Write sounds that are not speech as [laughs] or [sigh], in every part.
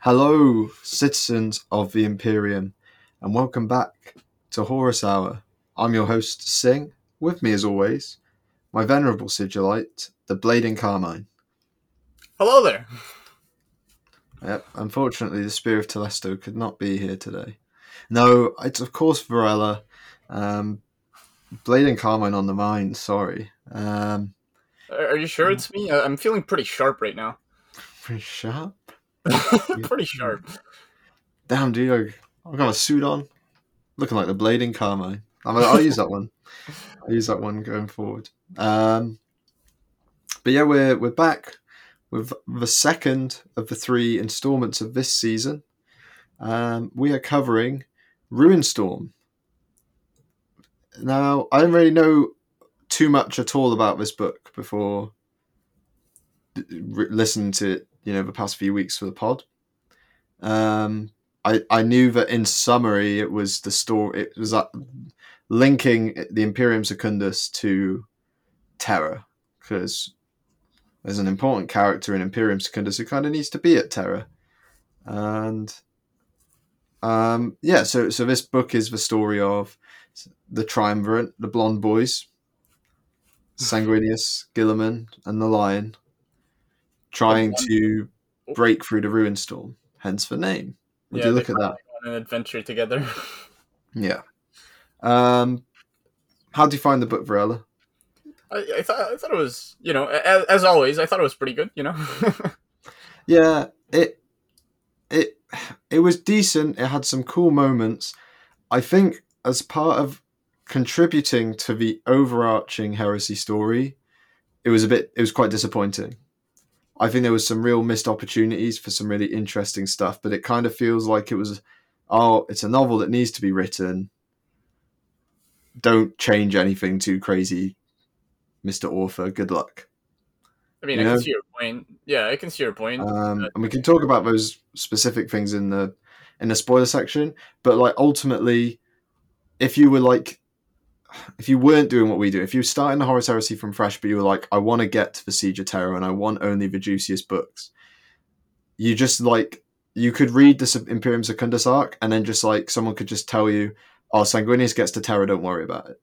Hello, citizens of the Imperium, and welcome back to Horus Hour. I'm your host, Sing. With me, as always, my venerable sigilite, the Blade Encarmine. Hello there. Yep, unfortunately, the Spear of Telesto could not be here today. No, it's of course Varela. Um, Blade Encarmine on the mind, sorry. Um, Are you sure it's me? I'm feeling pretty sharp right now. pretty sharp. [laughs] [laughs] pretty sharp. Damn, dude, I've got a suit on, looking like the Blade Encarmine. I mean, I'll use that one. [laughs] I'll use that one going forward. Um, but yeah, we're we're back with the second of the three installments of this season. Um, we are covering Ruinstorm. Now, I don't really know too much at all about this book before re- listening to it, you know, the past few weeks for the pod. Um, I, I knew that in summary it was the story it was uh, linking the Imperium Secundus to Terra because there's an important character in Imperium Secundus who kind of needs to be at Terra, and um, yeah, so so this book is the story of the Triumvirate, the Blonde Boys, [laughs] Sanguinius, Guilliman, and the Lion, trying to break through the Ruinstorm. Hence the name. Would Yeah, you look at that? On an adventure together. [laughs] Yeah. Um, how do you find the book, Varela? I, I thought I thought it was you know as, as always I thought it was pretty good. You know. [laughs] Yeah, it it it was decent. It had some cool moments. I think as part of contributing to the overarching heresy story, it was a bit it was quite disappointing. I think there was some real missed opportunities for some really interesting stuff, but it kind of feels like it was oh, it's a novel that needs to be written. Don't change anything too crazy, Mr. Author. Good luck. I mean, You I can see your point. Yeah, I can see your point. um, and we can talk about those specific things in the in the spoiler section. But like ultimately, if you were like, if you weren't doing what we do, if you were starting the Horus Heresy from fresh, but you were like, I want to get to the Siege of Terra and I want only the juiciest books, you just like you could read the Imperium Secundus arc, and then just like someone could just tell you, "Oh, Sanguinius gets to Terra, don't worry about it,"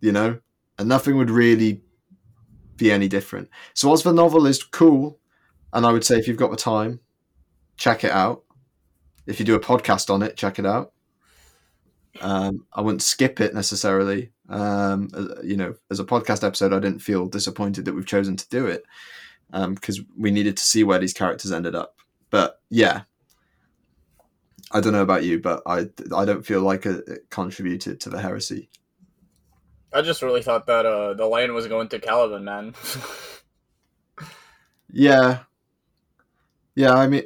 you know, and nothing would really be any different. So, as the novel is cool, and I would say if you've got the time, check it out. If you do a podcast on it, check it out. Um, I wouldn't skip it necessarily. Um, uh, you know, as a podcast episode, I didn't feel disappointed that we've chosen to do it because we needed to see where these characters ended up. But yeah, I don't know about you, but I I don't feel like it, it contributed to the heresy. I just really thought that uh, the lion was going to Caliban, man. [laughs] Yeah, yeah. I mean,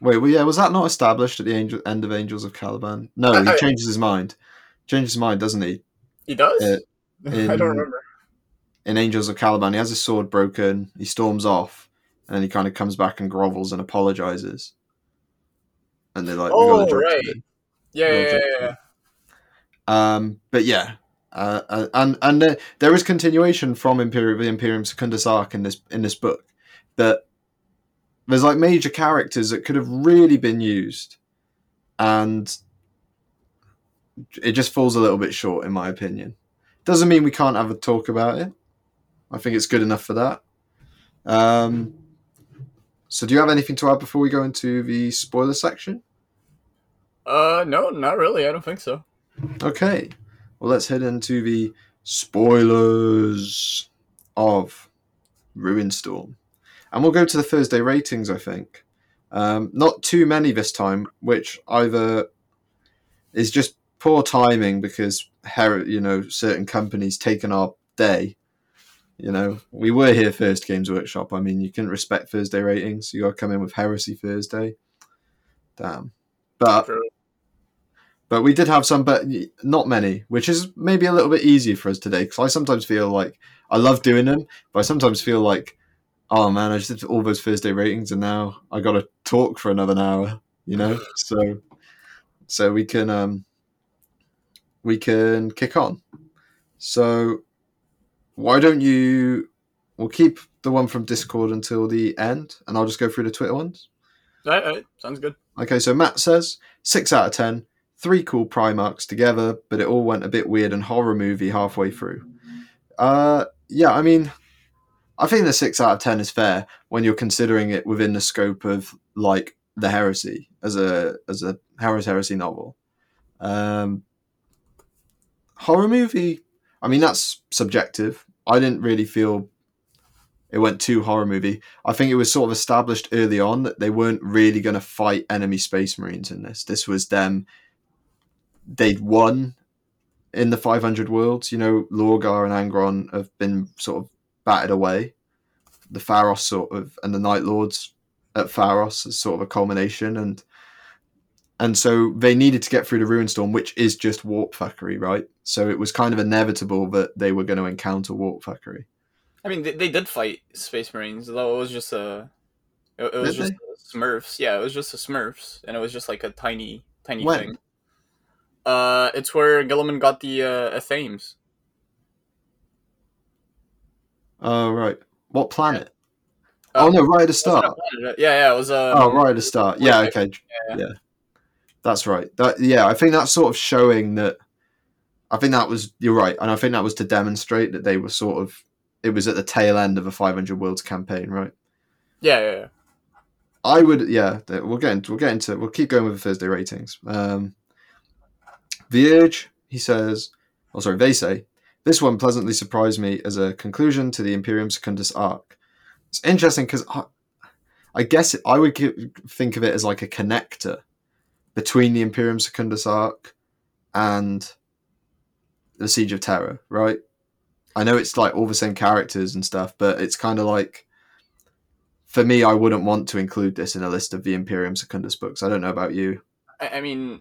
wait, well, yeah. Was that not established at the angel, end of Angels of Caliban? No, he [laughs] changes his mind. Changes his mind, doesn't he? he does. Uh, [laughs] I don't remember. In Angels of Caliban, he has his sword broken. He storms off, and then he kind of comes back and grovels and apologizes. And they're like, Oh, the right. Yeah, yeah, yeah, yeah. Um, but yeah, uh, uh, and and there, there is continuation from Imperium, the Imperium Secundus arc in this in this book. That there's like major characters that could have really been used, and it just falls a little bit short, in my opinion. Doesn't mean we can't have a talk about it. I think it's good enough for that. Um, so, do you have anything to add before we go into the spoiler section? Uh, no, not really. I don't think so. Okay, well, let's head into the spoilers of Ruinstorm. And we'll go to the Thursday ratings, I think. Um, not too many this time, which either is just poor timing because, you know, certain companies taken our day. You know, we were here first Games Workshop. I mean, you can't respect Thursday ratings. You got to come in with Heresy Thursday. Damn. But True. but we did have some, but not many, which is maybe a little bit easier for us today because I sometimes feel like I love doing them, but I sometimes feel like, oh man, I just did all those Thursday ratings and now I got to talk for another hour, you know. [laughs] So, so we can um, we can kick on. So, why don't you? We'll keep the one from Discord until the end, and I'll just go through the Twitter ones. Alright, alright, sounds good. Okay, so Matt says six out of ten. Three cool Primarchs together, but it all went a bit weird and horror movie halfway through. Uh, yeah, I mean, I think the six out of ten is fair when you're considering it within the scope of like the Heresy as a as a Horus Heresy novel. Um, horror movie, I mean, that's subjective. I didn't really feel it went too horror movie. I think it was sort of established early on that they weren't really going to fight enemy space marines in this. This was them. They'd won in the 500 worlds. You know, Lorgar and Angron have been sort of battered away. The Pharos sort of and the Night Lords at Pharos is sort of a culmination, and and so they needed to get through the Ruinstorm, which is just warp fuckery, right? So it was kind of inevitable that they were going to encounter warp fuckery. I mean, they, they did fight Space Marines, though it was just a. It, it was Did just Smurfs. Yeah, it was just a Smurfs, and it was just like a tiny, tiny When? thing. Uh, it's where Guilliman got the uh, Athames. Oh right, what planet? Uh, oh no, right at the was it a start. Yeah, yeah, it was. Uh, Oh, right at the start. Yeah, Okay. okay. Yeah. Yeah. That's right. That yeah, I think that's sort of showing that I think that was you're right, and I think that was to demonstrate that they were sort of it was at the tail end of a 500 worlds campaign, right? yeah, yeah, yeah. I would yeah, we'll get into we'll get into we'll keep going with the Thursday ratings. Um The Urge, he says, oh sorry, they say, this one pleasantly surprised me as a conclusion to the Imperium Secundus arc. It's interesting because I, I guess it, I would gi- think of it as like a connector between the Imperium Secundus arc and the Siege of Terra, right? I know it's like all the same characters and stuff, but it's kind of like for me, I wouldn't want to include this in a list of the Imperium Secundus books. I don't know about you. I, I mean,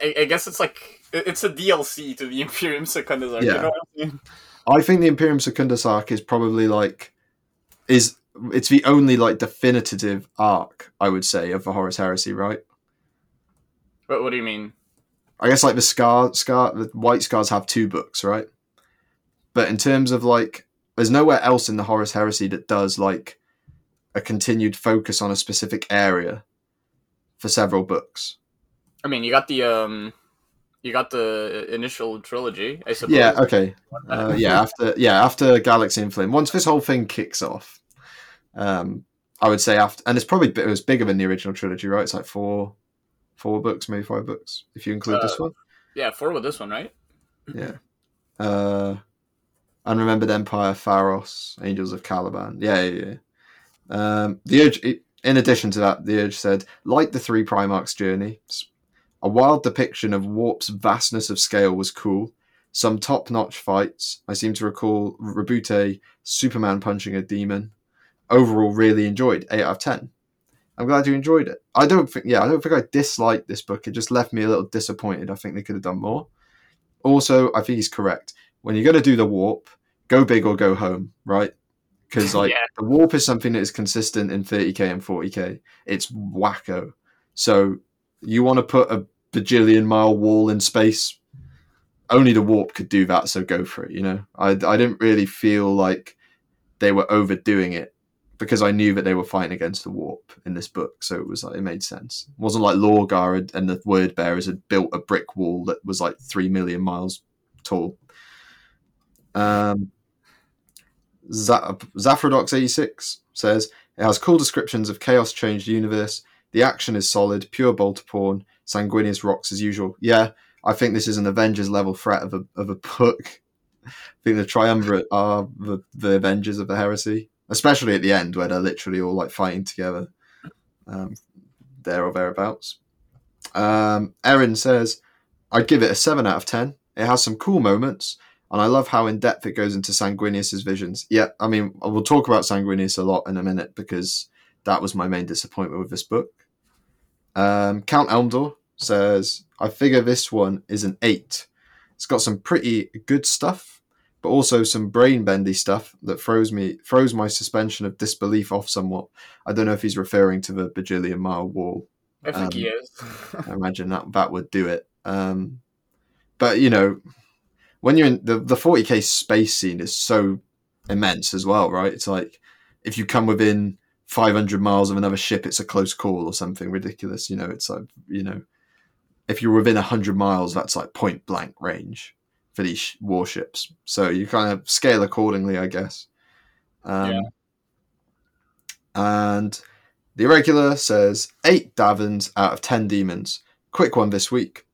I, I guess it's like it's a DLC to the Imperium Secundus. arc, Yeah. You know what I mean? I think the Imperium Secundus arc is probably like is it's the only like definitive arc I would say of the Horus Heresy, right? What, what do you mean? I guess like the Scar Scar the White Scars have two books, right? But in terms of like there's nowhere else in the Horus Heresy that does like a continued focus on a specific area for several books. I mean, you got the um, you got the initial trilogy, I suppose. Yeah, okay. Uh, yeah, after yeah, after Galaxy in Flames, once this whole thing kicks off, um, I would say after, and it's probably it was bigger than the original trilogy, right? It's like four, four books, maybe five books, if you include this Uh, one. yeah, four with this one, right? [laughs] Yeah. Uh, Unremembered Empire, Pharos, Angels of Caliban. Yeah, yeah, yeah. Um, the Urge. In addition to that, the Urge said, like the three Primarchs' journey, a wild depiction of Warp's vastness of scale was cool. Some top-notch fights. I seem to recall Robute Superman punching a demon. Overall, really enjoyed. Eight out of ten. I'm glad you enjoyed it. I don't think, yeah, I don't think I disliked this book. It just left me a little disappointed. I think they could have done more. Also, I think he's correct. When you're going to do the warp, go big or go home, right? Because [laughs] like Yeah. the warp is something that is consistent in 30k and 40k. It's wacko. So you want to put a bajillion mile wall in space? Only the warp could do that. So go for it. You know, I I didn't really feel like they were overdoing it because I knew that they were fighting against the warp in this book. So it was like it made sense. It wasn't like Lorgar and the Word Bearers had built a brick wall that was like three million miles tall. Um, Za- Zaphrodox86 says it has cool descriptions of chaos changed universe. The action is solid, pure bolter porn, Sanguinius rocks as usual. Yeah, I think this is an Avengers level threat of a of a book. I think the triumvirate are the, the Avengers of the Heresy, especially at the end where they're literally all like fighting together, um, there or thereabouts. Um, Erin says, I'd give it a 7 out of 10. It has some cool moments, and I love how in depth it goes into Sanguinius's visions. Yeah, I mean, we'll talk about Sanguinius a lot in a minute because that was my main disappointment with this book. Um, Count Elmdor says, I figure this one is an 8. It's got some pretty good stuff, but also some brain bendy stuff that throws me throws my suspension of disbelief off somewhat. I don't know if he's referring to the bajillion mile wall. I think he Um, is. I imagine that that would do it. Um, but you know, when you're in the the 40k space scene is so immense as well, right? It's like if you come within 500 miles of another ship, it's a close call or something ridiculous. You know, it's like you know, if you're within 100 miles, that's like point blank range for these warships. So you kind of scale accordingly, I guess. Um, Yeah. And the irregular says eight Davins out of 10 demons. Quick one this week.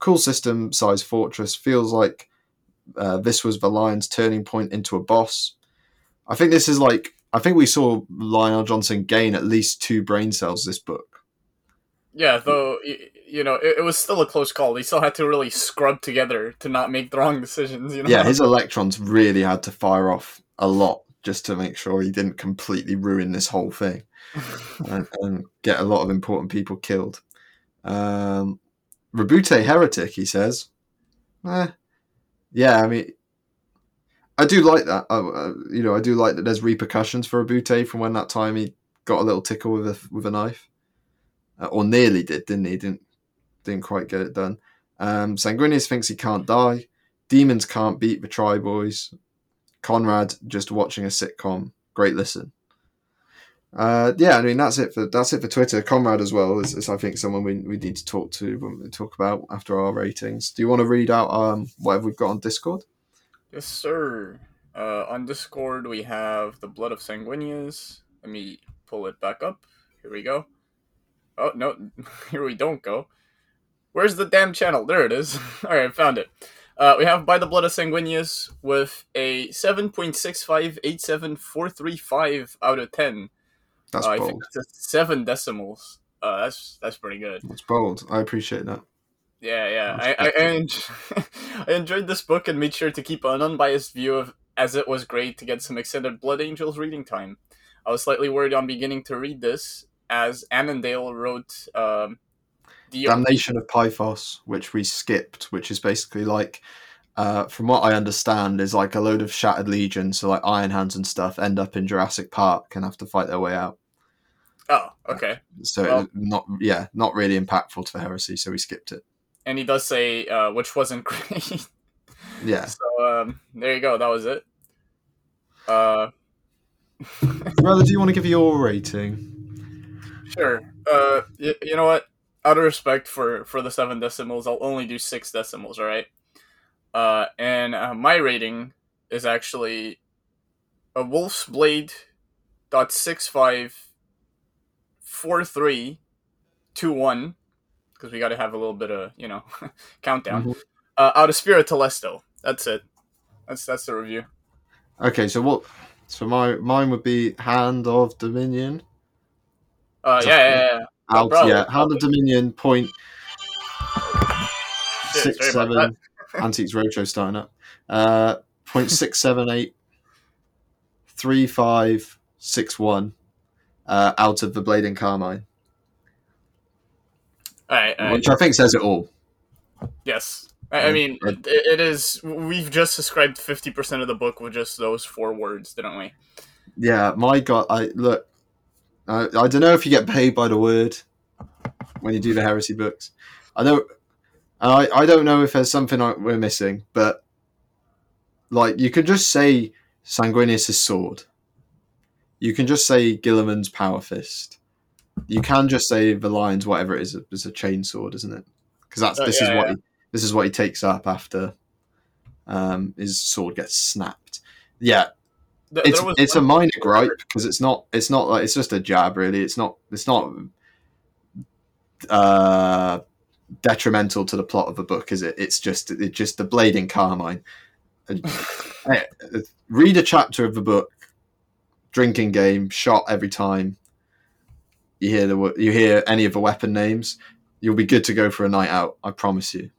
Cool system size fortress. Feels like uh, this was the Lion's turning point into a boss. I think this is like, I think we saw Lion El'Jonson gain at least two brain cells this book. Yeah, though you know it, it was still a close call. He still had to really scrub together to not make the wrong decisions. You know. Yeah, his electrons really had to fire off a lot just to make sure he didn't completely ruin this whole thing. [laughs] and, and get a lot of important people killed. Um, Robute heretic, he says. Eh, yeah, I mean, I do like that. Uh, uh, you know, I do like that. There's repercussions for Robute from when that time he got a little tickle with a with a knife, uh, or nearly did, didn't he? Didn't didn't quite get it done. Um, Sanguinius thinks he can't die. Demons can't beat the Tri Boys. Konrad just watching a sitcom. Great listen. Uh, yeah, I mean that's it for that's it for Twitter. Konrad as well is, is I think someone we, we need to talk to when we talk about after our ratings. Do you want to read out um whatever we've got on Discord? Yes, sir. Uh, on Discord, we have the Blood of Sanguinius. Let me pull it back up. Here we go. Oh, no, [laughs] here we don't go. Where's the damn channel? There it is. [laughs] Alright, I found it. Uh, we have By the Blood of Sanguinius with a 7.6587435 out of 10. That's Uh, I think bold. it's seven decimals. Uh, that's that's pretty good. That's bold. I appreciate that. Yeah, yeah. I, I, I, en- [laughs] I enjoyed this book and made sure to keep an unbiased view of as it was great to get some extended Blood Angels reading time. I was slightly worried on beginning to read this as Annandale wrote um, the Damnation of Pythos, which we skipped, which is basically like, uh, from what I understand, is like a load of shattered legions, so like Iron Hands and stuff, end up in Jurassic Park and have to fight their way out. Oh, okay. So Well- not yeah, not really impactful to heresy, so we skipped it. And he does say uh, which wasn't [laughs] great. Yeah. so um, there you go. That was it. Uh, [laughs] Brother, do you want to give your rating? Sure. Uh, y- you know what? Out of respect for for the seven decimals, I'll only do six decimals. All right. Uh, and uh, my rating is actually a Wolf's Blade dot six five four three two one because we got to have a little bit of you know [laughs] countdown. Mhm. Uh, out of Spear of Telesto. That's it. That's that's the review. Okay, so what? So my mine would be Hand of Dominion. Uh, yeah, yeah, yeah. Out, probably, yeah, Hand of Dominion point Shit, six seven. [laughs] Antiques Roadshow starting up. Uh, point six seven eight three five six one. Uh, out of the Blade Encarmine, All right, all right. which I think says it all. Yes. I, mean, it, it is. We've just described 50% of the book with just those four words, didn't we? Yeah, my God, I look. I, I don't know if you get paid by the word when you do the heresy books. I know. I I don't know if there's something I, we're missing, but like you could just say Sanguinius' sword. You can just say Guilliman's power fist. You can just say the lines, whatever it is is a chain sword, isn't it? Because that's Uh, this yeah, is what he, this is what he takes up after um, his sword gets snapped. Yeah, Th- it's there it's a minor gripe because it's not it's not like it's just a jab really. It's not it's not uh detrimental to the plot of the book is it? It's just it's just the Blade Encarmine eh, read a chapter of the book drinking game shot every time you hear the you hear any of the weapon names you'll be good to go for a night out i promise you.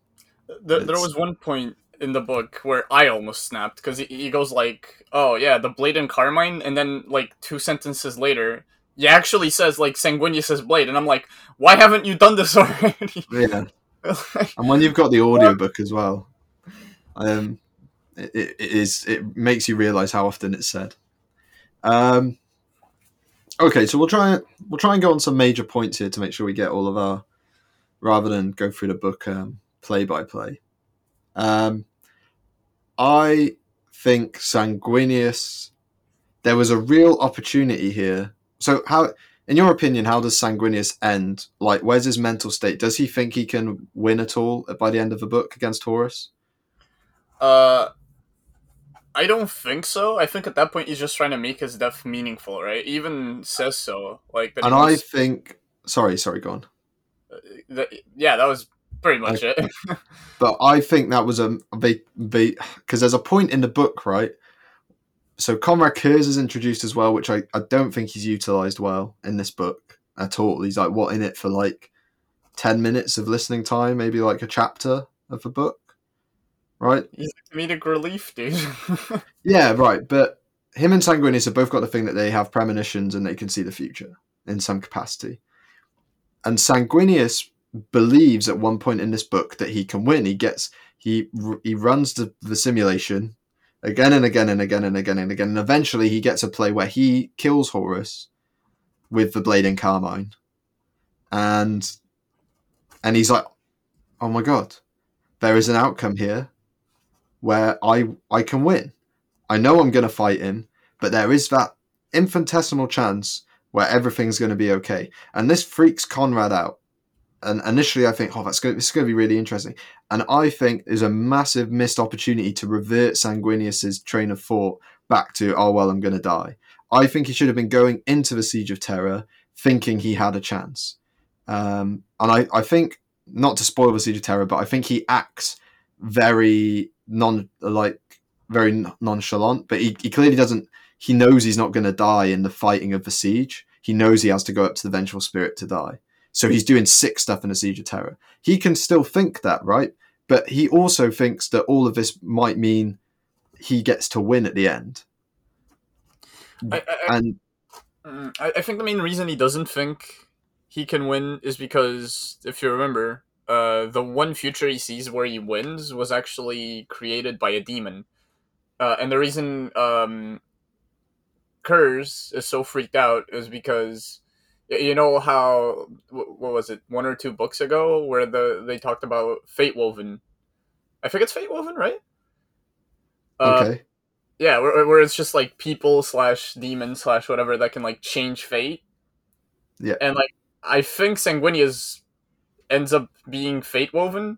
There, there was one point in the book where I almost snapped because he, he goes like, "Oh yeah, the Blade Encarmine," and then like two sentences later, he actually says like Sanguinius' blade, and I'm like, "Why haven't you done this [laughs] already?" yeah. [laughs] And when you've got the audiobook as well um it, it it is it makes you realize how often it's said. Um okay so we'll try we'll try and go on some major points here to make sure we get all of our rather than go through the book um play by play um i think sanguinius there was a real opportunity here So how, in your opinion, how does Sanguinius end? Like, where's his mental state? Does he think he can win at all by the end of the book against Horus? Uh, I don't think so. I think at that point he's just trying to make his death meaningful, right? He even says so. Like, And I think, sorry, sorry, go on. Uh, that, yeah, that was pretty much it. [laughs] But I think that was a they they because there's a point in the book, right? So Konrad Curze is introduced as well, which I, I don't think he's utilized well in this book at all. He's like what in it for like ten minutes of listening time, maybe like a chapter of the book, right? he's a comedic relief, dude. [laughs] Yeah, right. But him and Sanguinius have both got the thing that they have premonitions and they can see the future in some capacity. And Sanguinius believes at one point in this book that he can win. He gets he he runs the, the simulation again and again and again and again and again, and eventually he gets a play where he kills Horus with the Blade Encarmine, and and he's like, "Oh my god, there is an outcome here where I I can win. I know I'm going to fight him, but there is that infinitesimal chance where everything's going to be okay." And this freaks Konrad out. And initially, I think, "Oh, that's going. Is going to be really interesting." And I think there's a massive missed opportunity to revert Sanguinius's train of thought back to, "Oh well, I'm going to die." I think he should have been going into the Siege of Terra thinking he had a chance. Um, and I, I think not to spoil the Siege of Terra, but I think he acts very non like very nonchalant. But he, he clearly doesn't. He knows he's not going to die in the fighting of the siege. He knows he has to go up to the Vengeful Spirit to die. So he's doing sick stuff in a Siege of Terra. He can still think that, right? But he also thinks that all of this might mean he gets to win at the end. I, I, And Mm, I, I think the main reason he doesn't think he can win is because, if you remember, uh, the one future he sees where he wins was actually created by a demon. Uh, and the reason um, Curze is so freaked out is because you know how what was it one or two books ago where the they talked about Fate Woven. I think it's Fate Woven, right? Uh, okay, yeah, where, where it's just like people slash demons slash whatever that can like change fate. Yeah. And like I think Sanguinius ends up being fate woven,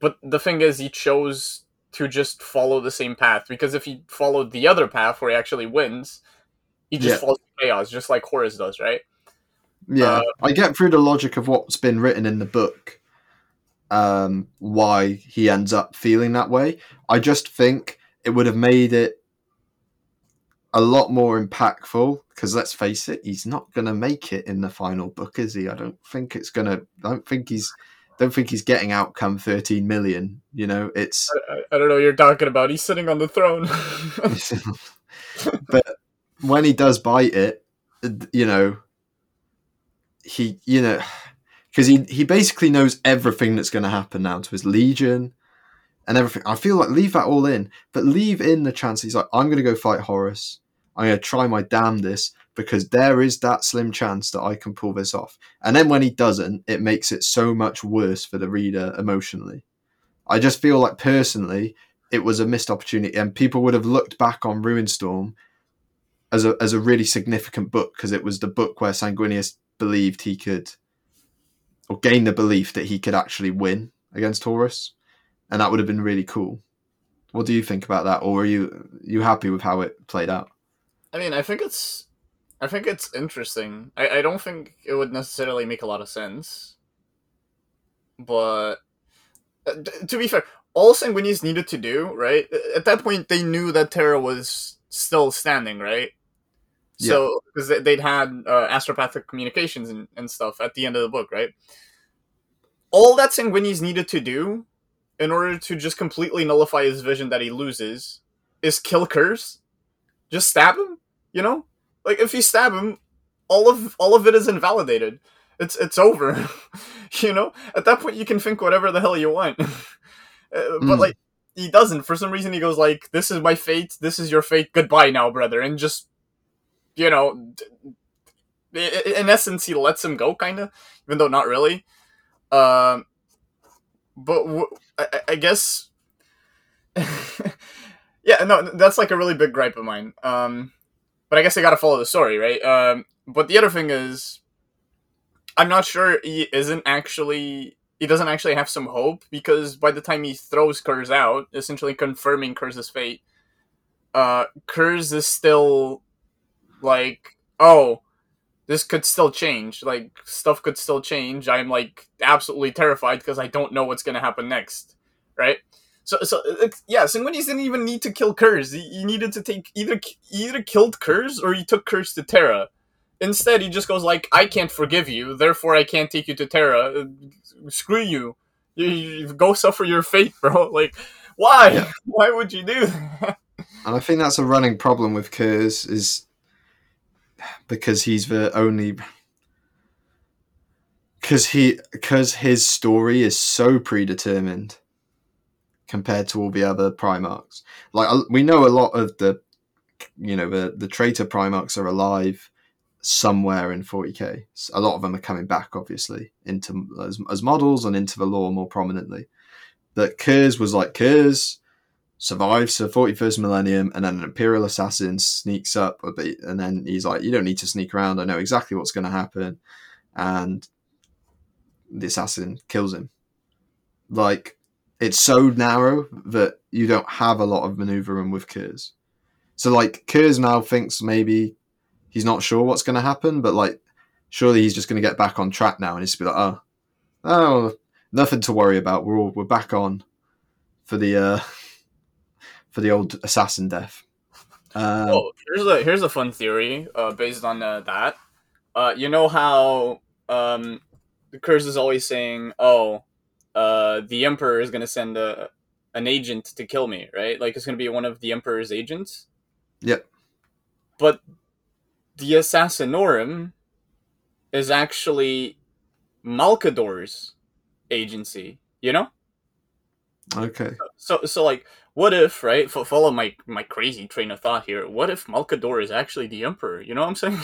but the thing is he chose to just follow the same path because if he followed the other path where he actually wins, he just Yeah. falls to chaos, just like Horus does, right? yeah, uh, I get through the logic of what's been written in the book. Um, why he ends up feeling that way. I just think it would have made it a lot more impactful because let's face it, he's not going to make it in the final book, is he? I don't think it's going to. I don't think he's. Don't think he's getting outcome thirteen million. You know, it's. I, I, don't know what you're talking about. He's sitting on the throne. [laughs] but when he does bite it, you know, he, you know, because he he basically knows everything that's going to happen now to his legion and everything. I feel like leave that all in, but leave in the chance he's like, I'm going to go fight Horus. I'm going to try my damnedest because there is that slim chance that I can pull this off. And then when he doesn't, it makes it so much worse for the reader emotionally. I just feel like personally, it was a missed opportunity, and people would have looked back on Ruinstorm as a as a really significant book because it was the book where Sanguinius believed he could, or gained the belief that he could actually win against Horus, and that would have been really cool. What do you think about that, or are you you happy with how it played out? I mean, I think it's, I think it's interesting. I, I don't think it would necessarily make a lot of sense, but uh, d- to be fair, all Sanguinius needed to do, right? At that point, they knew that Terra was still standing, right? Yeah. So because they'd had uh, astropathic communications and, and stuff at the end of the book, right? All that Sanguinius needed to do in order to just completely nullify his vision that he loses is kill Curze. Just stab him, you know? Like if you stab him, all of all of it is invalidated. It's it's over. [laughs] you know? At that point you can think whatever the hell you want. [laughs] Uh, but Mm. like he doesn't. For some reason he goes like, This is my fate, this is your fate, goodbye now, brother, and just you know d- i- i- in essence he lets him go kinda, even though not really. Um but w- I- I guess [laughs] yeah no that's like a really big gripe of mine um but i guess i gotta follow the story right um but the other thing is, I'm not sure he isn't actually. He doesn't actually have some hope because by the time he throws Curze out, essentially confirming Curze's fate, uh, Curze is still like, oh, this could still change. Like stuff could still change. I'm like absolutely terrified because I don't know what's gonna happen next, right? So, so uh, yeah, Sanguinius didn't even need to kill Curze. He, he needed to take either either killed Curze or he took Curze to Terra. Instead, he just goes like, "I can't forgive you, therefore I can't take you to Terra. Uh, screw you. you. You go suffer your fate, bro. [laughs] Like, why? Yeah. [laughs] Why would you do that? And I think that's a running problem with Curze is because he's the only because he because his story is so predetermined compared to all the other Primarchs. Like uh, we know a lot of the you know the the traitor Primarchs are alive somewhere in 40k. A lot of them are coming back, obviously, into as, as models and into the lore more prominently. But Curze was like Curze survives the 41st millennium, and then an Imperial assassin sneaks up a bit, and then he's like, "You don't need to sneak around. I know exactly what's going to happen," and the assassin kills him. Like it's so narrow that you don't have a lot of maneuver room with Curze. So like Curze now thinks maybe he's not sure what's going to happen, but like surely he's just going to get back on track now and he's be like, oh, oh, nothing to worry about. We're all we're back on for the uh [laughs] for the old assassin death. Um, oh, here's a here's a fun theory uh, based on uh, that. Uh, you know how um, Curze is always saying, "Oh, uh, the emperor is gonna send a an agent to kill me," right? Like it's gonna be one of the emperor's agents. Yep. But the assassinorum is actually Malkador's agency. You know. Okay. So so like what if right follow my my crazy train of thought here what if Malkador is actually the emperor you know what i'm saying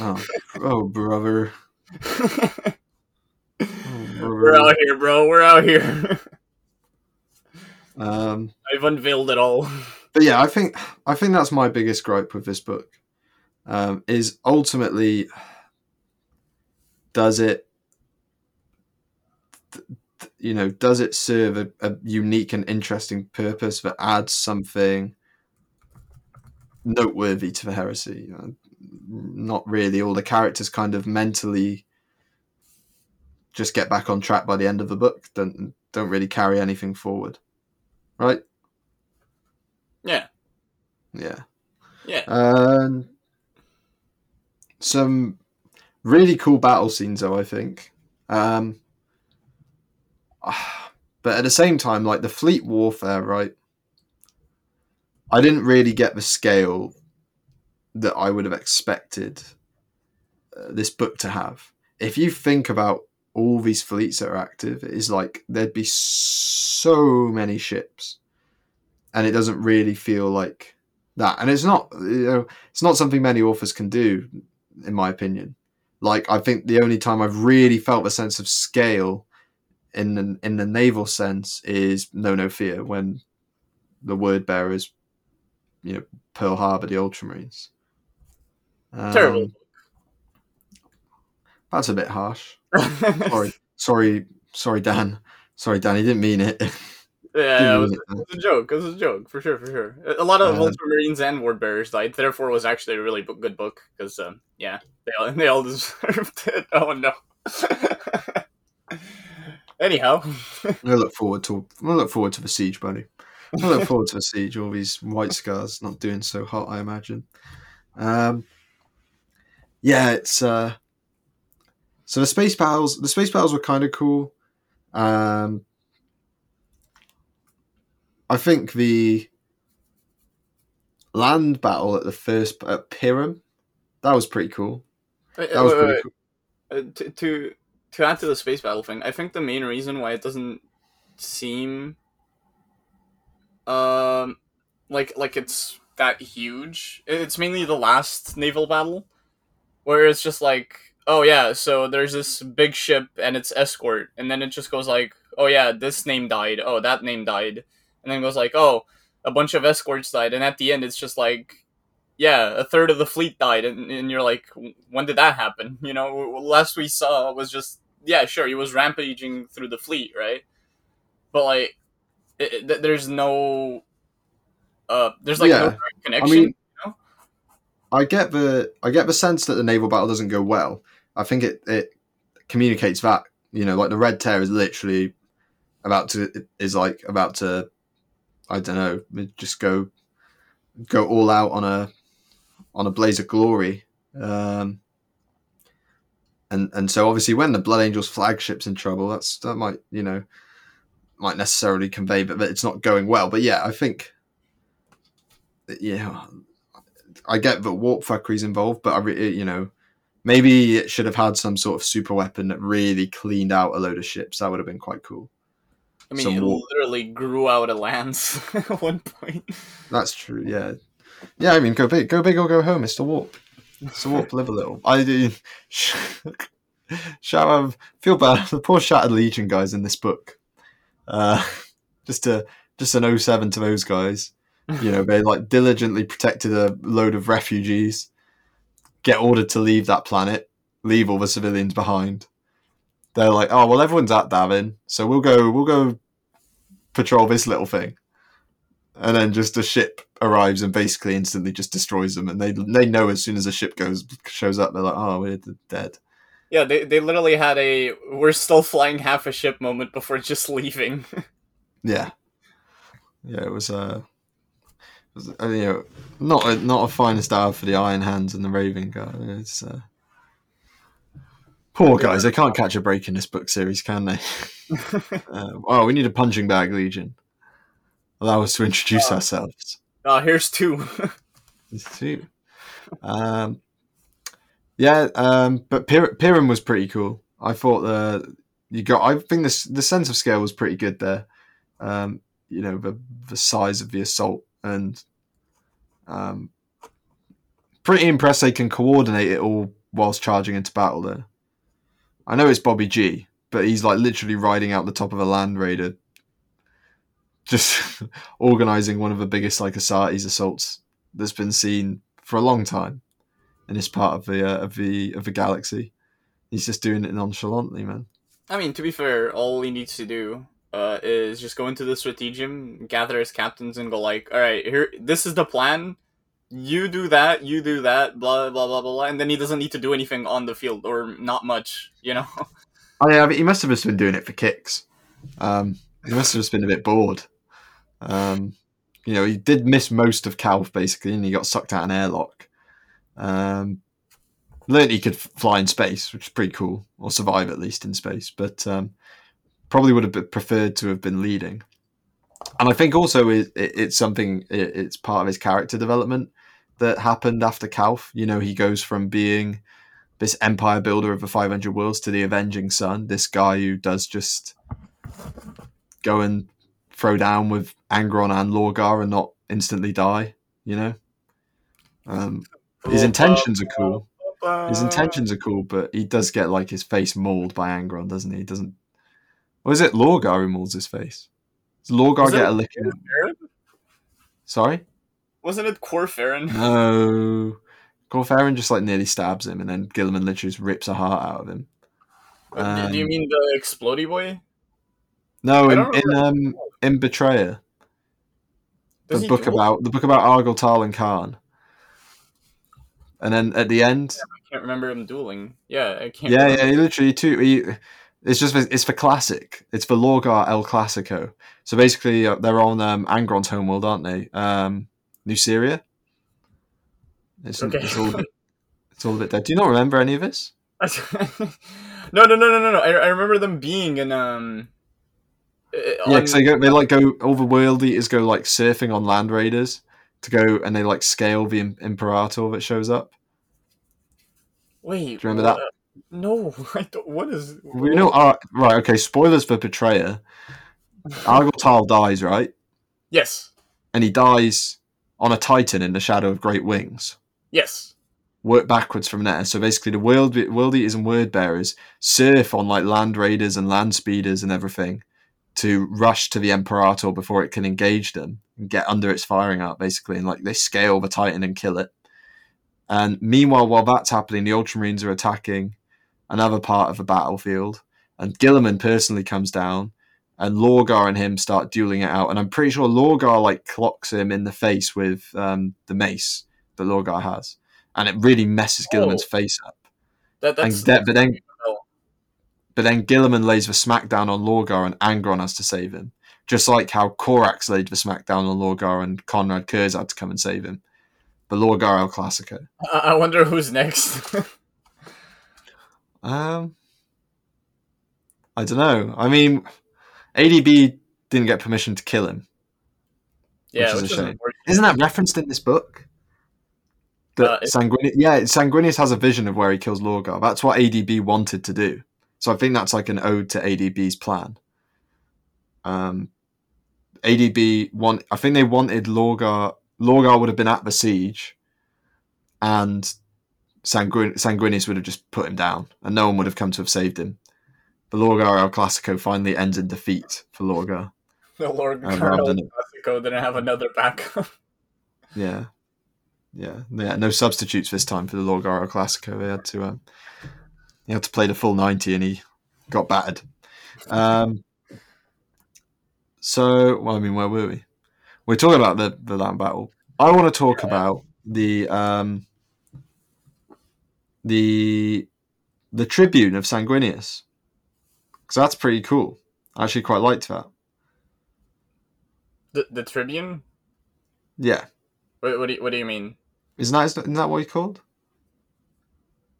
oh, oh brother. [laughs] Oh, we're out here bro. We're out here. [laughs] Um, i've unveiled it all. but yeah, I think I think that's my biggest gripe with this book. Um, is ultimately does it you know does it serve a, a unique and interesting purpose that adds something noteworthy to the heresy? Not really. All the characters kind of mentally just get back on track by the end of the book. Don't don't really carry anything forward. Right? Yeah. Yeah. Yeah. And some really cool battle scenes though i think. Um [sighs] but at the same time like the fleet warfare right? I didn't really get the scale that i would have expected uh, this book to have. If you think about all these fleets that are active it is like there'd be so many ships and it doesn't really feel like that. And it's not you know it's not something many authors can do in my opinion. Like i think the only time i've really felt a sense of scale in the, in the naval sense is Know No Fear when the word bearers you know pearl harbor the ultramarines. Um, Terrible. that's a bit harsh [laughs] sorry sorry sorry dan sorry dan he didn't mean it yeah [laughs] it was, it was a joke it was a joke for sure for sure a lot of Uh, ultramarines and word bearers died therefore it was actually a really good book because um, yeah they all, [laughs] they all deserved it oh no anyhow I look forward to I look forward to the siege, buddy. I look forward to the siege. All these white scars not doing so hot, I imagine. Um, yeah, it's uh, so the space battles. The space battles were kind of cool. Um, I think the land battle at the first at Pyram, that was pretty cool. Wait, That was wait, pretty wait. cool. Uh, to, to to add to the space battle thing, I think the main reason why it doesn't seem um like like it's that huge, it's mainly the last naval battle where it's just like, oh yeah, so there's this big ship and it's escort, and then it just goes like, oh yeah, this name died, oh that name died, and then it goes like, oh, a bunch of escorts died, and at the end it's just like yeah, a third of the fleet died, and, and you're like, when did that happen? [laughs] You know, last we saw was just yeah, sure, he was rampaging through the fleet, right? But like, it, it, there's no, uh, there's like Yeah. no connection. I mean, you know? I get the I get the sense that the naval battle doesn't go well. I think it it communicates that you know like the red tear is literally about to is like about to I don't know just go go all out on a on a blaze of glory. Um, and and so obviously when the Blood Angels flagship's in trouble, that's that might you know might necessarily convey that, that it's not going well. But yeah, I think yeah, I get that warp fuckery's involved, but I re- you know maybe it should have had some sort of super weapon that really cleaned out a load of ships. That would have been quite cool. I mean, some it warp. literally grew out of lance [laughs] at one point. That's true. Yeah, yeah. I mean, go big, go big or go home, Mister Warp. Mister Warp, live a little. I do. [laughs] Shout out, feel bad. [laughs] The poor Shattered Legion guys in this book. Uh, just a just an 07 to those guys. You know, they like diligently protected a load of refugees. Get ordered to leave that planet, leave all the civilians behind. They're like, oh well, everyone's at Davin, so we'll go, we'll go patrol this little thing and then just a ship arrives and basically instantly just destroys them. And they they know as soon as a ship goes shows up, they're like, oh, we're dead. Yeah, they, they literally had a we're still flying half a ship moment before just [laughs] leaving. Yeah, yeah. It was uh, you know, not a, not a finest hour for the Iron Hands and the Raven Guard. It's uh, poor guys. They can't catch a break in this book series, can they? [laughs] uh, oh, we need a punching bag legion. Allow us to introduce ourselves. Ah, here's two. [laughs] It's two. Um, yeah, um, but Pir- Piram was pretty cool. I thought the you got. I think this the sense of scale was pretty good there. Um, you know the the size of the assault and um, pretty impressed they can coordinate it all whilst charging into battle. There, I know it's Bobby G, but he's like literally riding out the top of a land raider, just [laughs] organizing one of the biggest like Asati's assaults that's been seen for a long time in this part of the uh, of the of the galaxy. He's just doing it nonchalantly, man. I mean, to be fair, all he needs to do uh, is just go into the strategium, gather his captains, and go like, "All right, here, this is the plan. You do that, you do that, blah blah blah blah blah," and then he doesn't need to do anything on the field or not much, you know. Oh yeah, but he must have just been doing it for kicks. Um, he must have just been a bit bored. Um, you know, he did miss most of Calth basically, and he got sucked out an airlock. Um, learned he could fly in space, which is pretty cool, or survive at least in space. But um, probably would have preferred to have been leading. And I think also it, it, it's something. It, it's part of his character development that happened after Calth. You know, he goes from being this empire builder of the 500 worlds to the avenging son this guy who does just go and throw down with angron and lorgar and not instantly die you know um, his intentions are cool his intentions are cool but he does get like his face mauled by angron doesn't he he doesn't or is it lorgar who mauls his face does lorgar it get a Farron? sorry Wasn't it Kor Phaeron? no Kor Phaeron just like nearly stabs him and then Guilliman literally just rips a heart out of him Uh, do you Um, mean the Explody Boy? No, in in um in Betrayer, Does the book about the book about Argel, Tal, and Khârn. And then at the end, I can't remember him dueling. Yeah, I can't. yeah, remember. yeah, he literally too. He, it's just it's for classic. It's for Lorgar El Clasico. So basically, uh, they're on um, Angron's homeworld, aren't they? Um, Syria. It's, Okay. it's all a bit, it's all a bit dead. Do you not remember any of this? [laughs] no, no, no, no, no, no. I, I remember them being in um. uh, Yeah, because they go, they like go all the world eaters go like surfing on land raiders to go and they like scale the Im- Imperator that shows up. Wait, Do you remember that? No, [laughs] I don't. What is? We know, Ar- right? Okay, spoilers for Betrayer. [laughs] Argel Tal dies, right? Yes, And he dies on a Titan in the shadow of Great Wings. yes. Work backwards from there. So basically, the world world eaters and word bearers surf on like land raiders and land speeders and everything to rush to the Imperator before it can engage them and get under its firing arc, basically. And like they scale the Titan and kill it. And meanwhile, while that's happening, the Ultramarines are attacking another part of the battlefield, and Guilliman personally comes down, and Lorgar and him start dueling it out. And I'm pretty sure Lorgar like clocks him in the face with um, the mace that Lorgar has, and it really messes Guilliman's Oh. face up. That, And that's that- but then Oh. but then Guilliman lays the smackdown on Lorgar and Angron has to save him. Just like how Corax laid the smackdown on Lorgar and Konrad Curze had to come and save him. But Lorgar El Clasico. I I wonder who's next. [laughs] Um, I don't know. I mean, ADB didn't get permission to kill him. yeah, a which is shame. unfortunate. Isn't that referenced in this book? That Uh, Sanguinius, yeah, Sanguinius has a vision of where he kills Lorgar. That's what ADB wanted to do. So I think that's like an ode to ADB's plan. Um, ADB want, I think they wanted Lorgar. Lorgar would have been at the siege, and Sanguin, Sanguinius would have just put him down, and no one would have come to have saved him. But Lorgar El Clasico finally ends in defeat for Lorgar. The Lord Uh, than- Classico didn't have another backup. [laughs] Yeah, yeah, yeah. No substitutes this time for the Lorgaro Classico. He had to, um, he had to play the full ninety, and he got battered. Um, so, well, I mean, where were we? We're talking about the the land battle. I want to talk about the um, the the Tribune of Sanguinius because that's pretty cool. I actually quite liked that. The, the Tribune? Yeah, What, what, do you, what do you mean? isn't that isn't that what he called?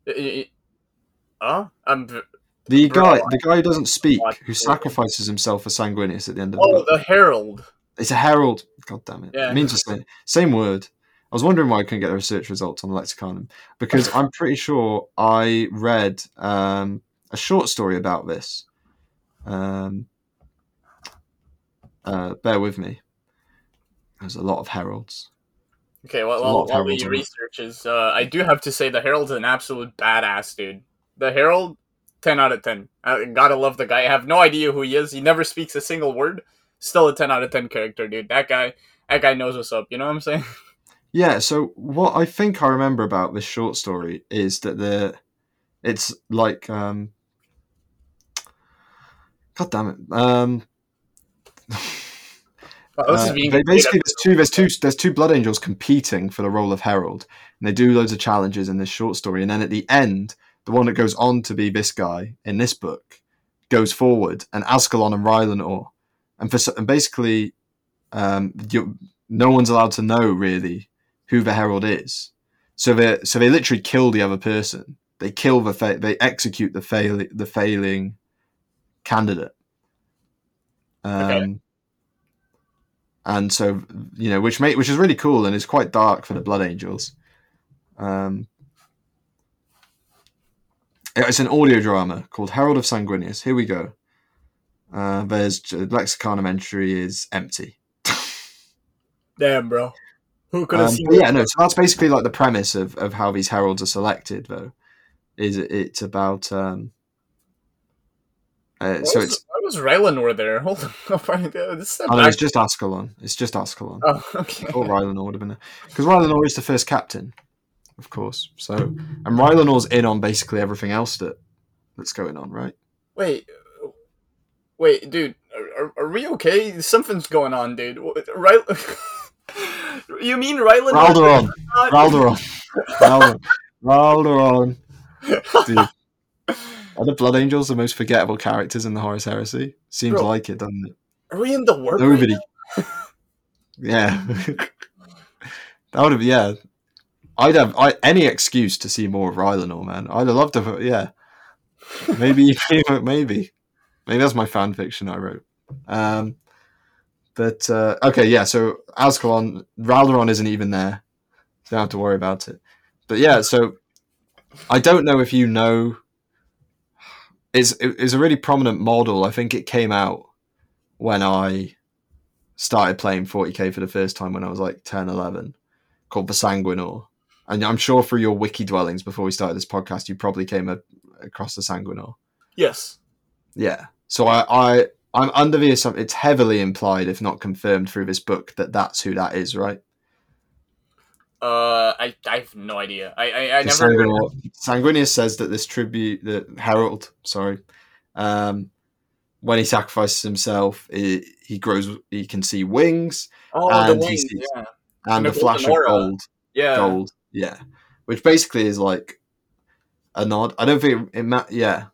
Huh? I'm. Uh, um, v- The Bro, guy, the guy who doesn't speak, who sacrifices himself for Sanguinius at the end of the Oh, book. the Herald. It's a herald. God damn it! Yeah. It means the same, same word. I was wondering why I couldn't get the research results on the lexicon because I'm pretty sure I read um, a short story about this. Um, uh, bear with me. There's a lot of heralds. Okay, well, a while, lot of while Heralds we research is, uh, I do have to say the Herald's an absolute badass, dude. The Herald, 10 out of 10. I gotta love the guy. I have no idea who he is. He never speaks a single word. Still a 10 out of 10 character, dude. That guy, that guy knows what's up. You know what I'm saying? [laughs] Yeah, so what I think I remember about this short story is that the it's like um God damn it. Um uh, they- basically there's two there's two there's two blood angels competing for the role of herald and they do loads of challenges in this short story and then at the end the one that goes on to be this guy in this book goes forward and Azkaellon and Rylanor and for and basically um you, no one's allowed to know really who the herald is. So they so they literally kill the other person. They kill the fa- they execute the fail the failing candidate. Um Okay. and so you know which make which is really cool and is quite dark for the blood angels. Um it's an audio drama called herald of sanguinius. Here we go. Uh there's Lexicanum entry is empty. [laughs] Damn, bro. Who could have um, seen yeah no so that's basically like the premise of of how these heralds are selected though is it- it's about um uh, so was, it's why was Rylanor there? [laughs] Hold on. My god. This oh, no, it's just Azkaellon. It's just Azkaellon. Oh, [laughs] okay. Or Rylanor would have been there. Because Rylanor is the first captain, of course. So and Rylanor's in on basically everything else that that's going on, right? Wait. Wait, dude. Are, are, are we okay? Something's going on, dude. Right? [laughs] you mean Rylan? Raldoron. Raldoron. Raldoron. Raldoron. Dude. Are the Blood Angels the most forgettable characters in the Horus Heresy? Seems Bro. like it, doesn't it? Are we in the right Nobody. now? Yeah. [laughs] that would have, yeah. I'd have I, any excuse to see more of Rylanor, man. I'd have loved to, yeah. Maybe, [laughs] maybe. Maybe that's my fan fiction I wrote. Um, but, uh, okay, yeah, so Azkaellon, Raldoron isn't even there. So don't have to worry about it. But yeah, so I don't know if you know. It's, it's a really prominent model. I think it came out when I started playing 40k for the first time when I was like 10, 11, called the Sanguinor. And I'm sure through your wiki dwellings before we started this podcast, you probably came a, across the Sanguinor. Yes. Yeah. So I, I, I'm under the assumption it's heavily implied, if not confirmed, through this book that that's who that is, right? Uh, I, I have no idea. I I, I never. Sanguinius, Sanguinius says that this tribute, the Herald, sorry, um, when he sacrifices himself, he, he grows, he can see wings Oh, and the he wings. sees- Yeah. and the a flash of gold. Yeah. Gold, yeah, which basically is like a nod. I don't think it, ma- yeah.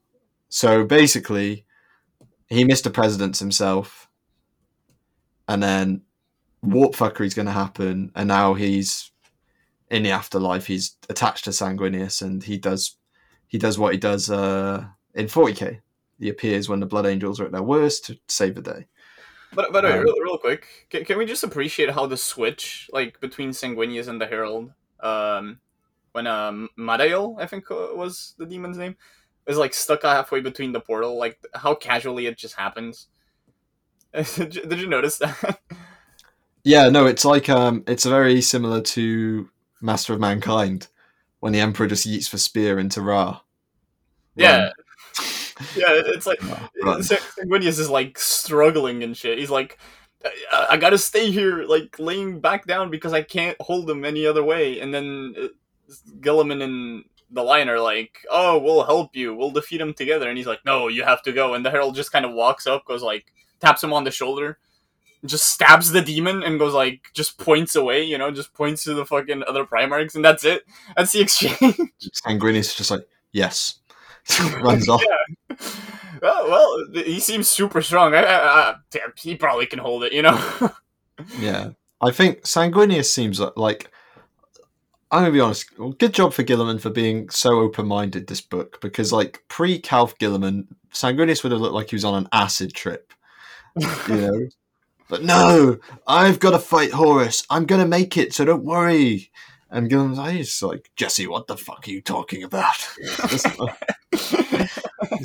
So basically, he missed the presidents himself, and then warp fuckery's going to happen, and now he's in the afterlife. He's attached to Sanguinius, and he does he does what he does uh, in 40k. He appears when the Blood Angels are at their worst to save the day. But but uh, Um, real, real quick, can, can we just appreciate how the switch like between Sanguinius and the Herald, um, when um Madail, I think uh, was the demon's name, is like stuck halfway between the portal, like how casually it just happens. [laughs] did, you, did you notice that? Yeah, no, it's like um, it's very similar to Master of Mankind when the Emperor just yeets the spear into Ra. yeah, Run. [laughs] yeah, it's like Sanguinius is like struggling and shit. He's like, I, I gotta stay here, like laying back down because I can't hold him any other way. And then uh, Guilliman and the Lion are like, "Oh, we'll help you. We'll defeat him together." And he's like, "No, you have to go." And the Herald just kind of walks up, goes like, taps him on the shoulder, just stabs the demon, and goes like, just points away. You know, just points to the fucking other Primarchs, and that's it. That's the [laughs] exchange. Sanguinius is just like, yes. [laughs] [laughs] Runs off. Oh, well, he seems super strong. I, I, I, damn, he probably can hold it, you know. Yeah. I think Sanguinius seems uh, like, like I'm gonna be honest. well, Good job for Guilliman for being so open-minded this book because, like, pre-Calth Guilliman, Sanguinius would have looked like he was on an acid trip. You know, [laughs] but no, I've got to fight Horus. I'm gonna make it, so don't worry. And Guilliman's like, he's like, Jesse, what the fuck are you talking about? He's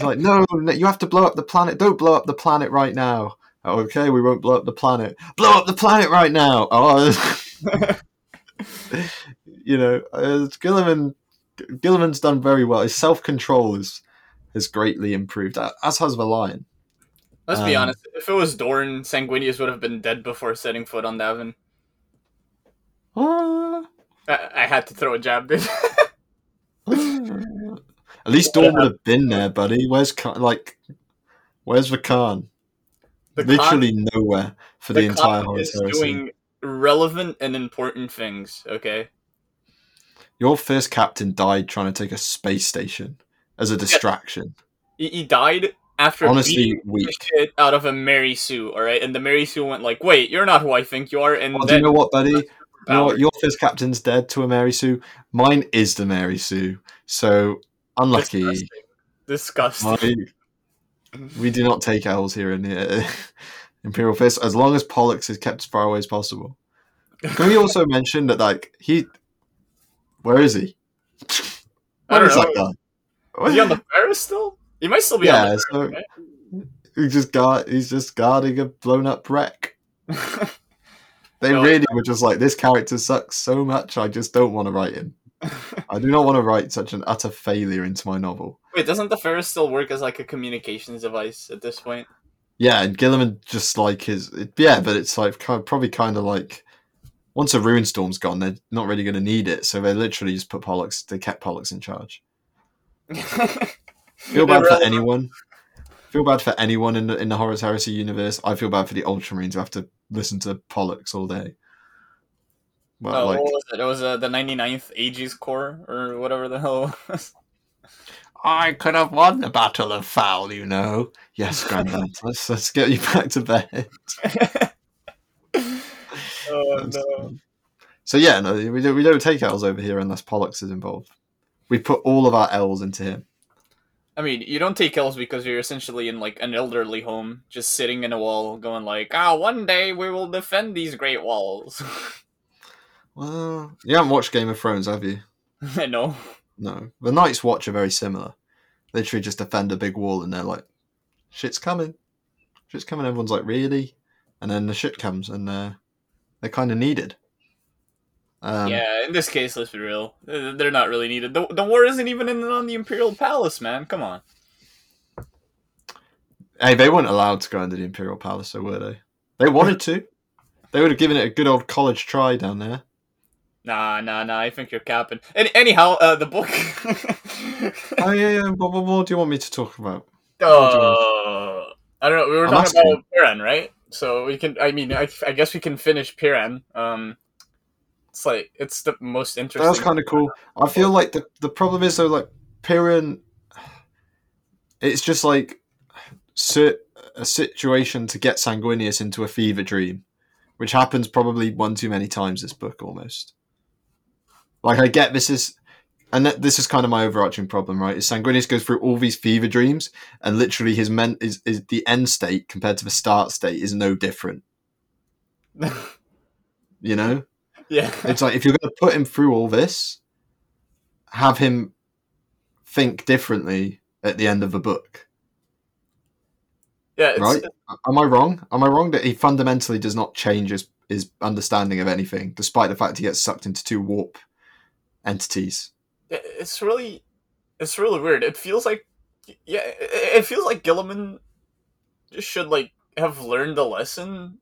like, no, no, you have to blow up the planet. Don't blow up the planet right now. Okay, we won't blow up the planet. Blow up the planet right now. Oh, [laughs] [laughs] you know, uh, Guilliman. Guilliman's done very well. His self control is has greatly improved, as has the lion. Let's be Um, honest. If it was Dorn, Sanguinius would have been dead before setting foot on Davin. Ah, I, I had to throw a jab, dude. [laughs] At least Dorn would have been there, buddy. Where's Khan? Like, where's the Khan? The Literally nowhere for the, the entire Khan is doing relevant and important things. Okay. Your first captain died trying to take a space station as a distraction. He, he died after Honestly, weak. shit out of a Mary Sue. All right, and the Mary Sue went like, "Wait, you're not who I think you are." And Well, do you know what, buddy? You know what? Your first captain's dead to a Mary Sue. Mine is the Mary Sue. So unlucky. Disgusting. Disgusting. My- we do not take L's here in the uh, [laughs] Imperial Fist as long as Polux is kept as far away as possible. Can we also mention that, like, he. Where is he? Where that guy? Is he on the Pharos still? He might still be Yeah, on so- Pharos, He just guard, he's just guarding a blown up wreck. [laughs] They No, really were just like, this character sucks so much, I just don't want to write him. [laughs] I do not want to write such an utter failure into my novel. Wait, doesn't the Pharos still work as like a communications device at this point? Yeah, and Guilliman just like his. It, yeah, but it's like kind probably kind of like. Once a Ruinstorm's gone, they're not really going to need it, so they literally just put Polux. They kept Polux in charge. [laughs] Feel bad for anyone. Feel bad for anyone in the in the Horus Heresy universe. I feel bad for the Ultramarines who have to listen to Polux all day. Well, Oh, like what was it? It was uh, the 99th Aegis Corps or whatever the hell. it was. I could have won the Battle of Phall, you know. Yes, Grandad. let's [laughs] let's get you back to bed. [laughs] oh no. So yeah, no, we don't we don't take L's over here unless Polux is involved. We put all of our L's into him. I mean, you don't take L's because you're essentially in like an elderly home, just sitting in a wall, going like, "Ah, one day we will defend these great walls." [laughs] Well, you haven't watched Game of Thrones, have you? [laughs] no. No. The Night's Watch are very similar. Literally just defend a big wall and they're like, shit's coming. Shit's coming. Everyone's like, really? And then the shit comes and uh, they're kind of needed. Um, yeah, in this case, let's be real. They're not really needed. The, the war isn't even in, on the Imperial Palace, man. Come on. Hey, they weren't allowed to go into the Imperial Palace, so were they? They wanted to. They would have given it a good old college try down there. Nah, nah, nah. I think you're capping. Any, anyhow, uh, the book. [laughs] oh yeah, yeah. What, what more do you want me to talk about? Uh, I don't know. We were I'm talking asking. about Piran, right? So we can. I mean, I, I guess we can finish Piran. Um, it's like it's the most interesting. That was kind of cool. I feel like the the problem is though, like Piran, it's just like a situation to get Sanguinius into a fever dream, which happens probably one too many times this book almost. Like I get this is, and th- this is kind of my overarching problem, right? Is Sanguinius goes through all these fever dreams, and literally his men is is the end state compared to the start state is no different. [laughs] You know. yeah. It's like if you're going to put him through all this, have him think differently at the end of the book, Yeah. It's, right? Am I wrong? Am I wrong that he fundamentally does not change his his understanding of anything, despite the fact he gets sucked into two warp entities? It- it's really it's really weird. It feels like yeah it, feels like guilliman just should like have learned the lesson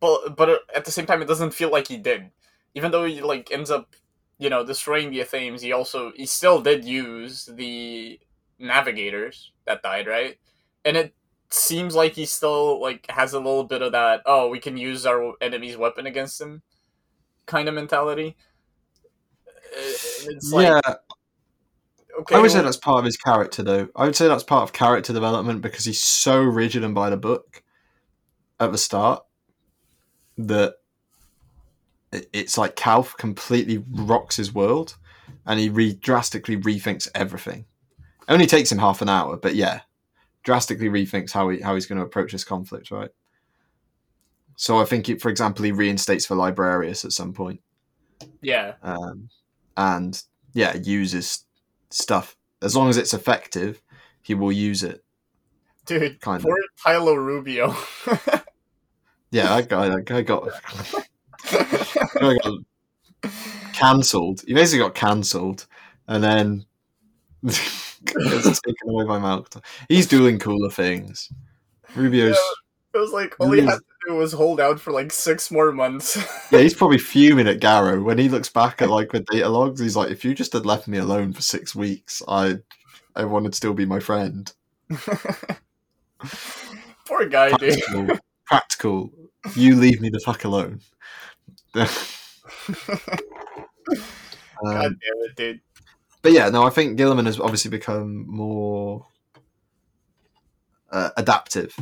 but but at the same time it doesn't feel like he did. Even though he like ends up you know destroying the Athames, he also he still did use the navigators that died right? And it seems like he still like has a little bit of that oh we can use our enemy's weapon against him kind of mentality it's like yeah, okay I would say that's part of his character, though. I would say that's part of character development because he's so rigid and by the book at the start that it's like Calth completely rocks his world, and he re- drastically rethinks everything. It only takes him half an hour, but yeah, drastically rethinks how he how he's going to approach this conflict, right? So I think, it, for example, he reinstates the Librarius at some point yeah um, and yeah, uses stuff as long as it's effective. He will use it. dude Kind of. poor Tylo Rubio [laughs] Yeah, that guy, that guy got, [laughs] guy got cancelled. He basically got cancelled, and then [laughs] taken away by Malcador. He's doing cooler things. Rubio's it was like all he had to do was hold out for like six more months [laughs] yeah, he's probably fuming at Garro when he looks back at like the data logs. He's like, if you just had left me alone for six weeks, I, everyone would still be my friend. [laughs] poor guy dude practical. practical. You leave me the fuck alone. [laughs] god Um, damn it dude but yeah, no, I think Guilliman has obviously become more uh, adaptive,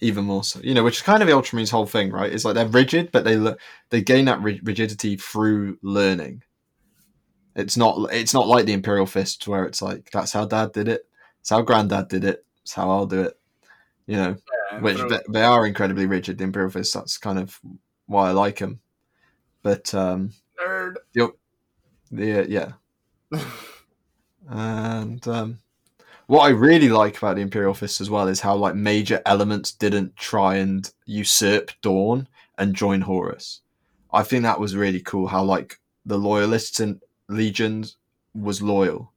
even more so. You know, which is kind of the Ultramarines' whole thing, right? It's like they're rigid, but they they gain that rigidity through learning. It's not it's not like the Imperial Fists where it's like that's how Dad did it, it's how Granddad did it, it's how I'll do it. You know, Yeah, which they, they are incredibly rigid. The Imperial Fists. That's kind of why I like them. But um, nerd the yeah, [laughs] and um, what I really like about the Imperial Fist as well is how like major elements didn't try and usurp Dorn and join Horus. I think that was really cool. How like the loyalists in legions was loyal,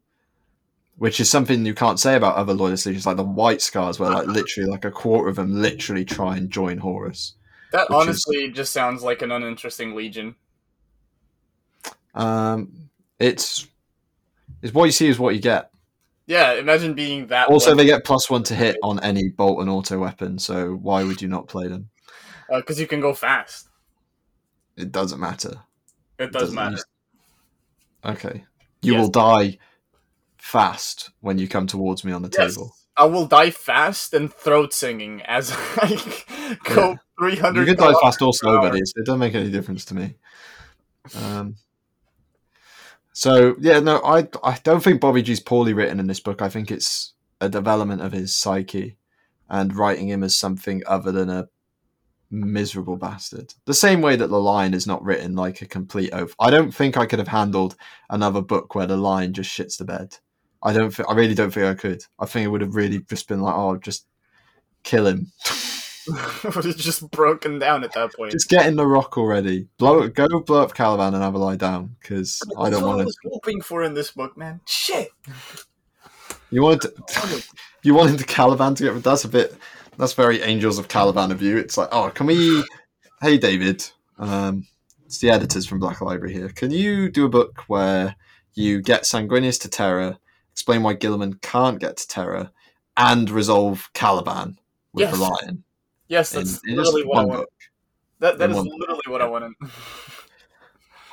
which is something you can't say about other loyalist legions, like the White Scars, where like literally like a quarter of them literally try and join Horus. that which is- honestly just sounds like an uninteresting legion Um, it's it's what you see is what you get. Yeah imagine being that Also, they get plus one to hit on any bolt and auto weapon, so why would you not play them? because uh, you can go fast. It doesn't matter. It does doesn't matter. Okay. You Yes. will die fast when you come towards me on the Yes, table. I will die fast and throat singing as [laughs] I go three You hundred. can die fast or slow, buddies. It doesn't make any difference to me. Um, so yeah, no, I I don't think Bobby G's poorly written in this book. I think it's a development of his psyche and writing him as something other than a miserable bastard. The same way that the Lion is not written like a complete oaf. I don't think I could have handled another book where the Lion just shits the bed. I don't. Th- I really don't think I could. I think it would have really just been like, oh, just kill him. [laughs] [laughs] it's just broken down at that point. Just get in the rock already. Blow it. Go blow up Caliban and have a lie down because I don't what I want was to. hoping for in this book, man. Shit. You wanted to, [laughs] you wanted the Caliban to get. That's a bit. That's very Angels of Caliban of you. It's like, oh, can we? Hey, David. Um, it's the editors from Black Library here. Can you do a book where you get Sanguinius to Terra, explain why Guilliman can't get to Terra, and resolve Caliban with Yes. the lion? Yes, that's in literally what I one want. book. That, that is literally what I wanted.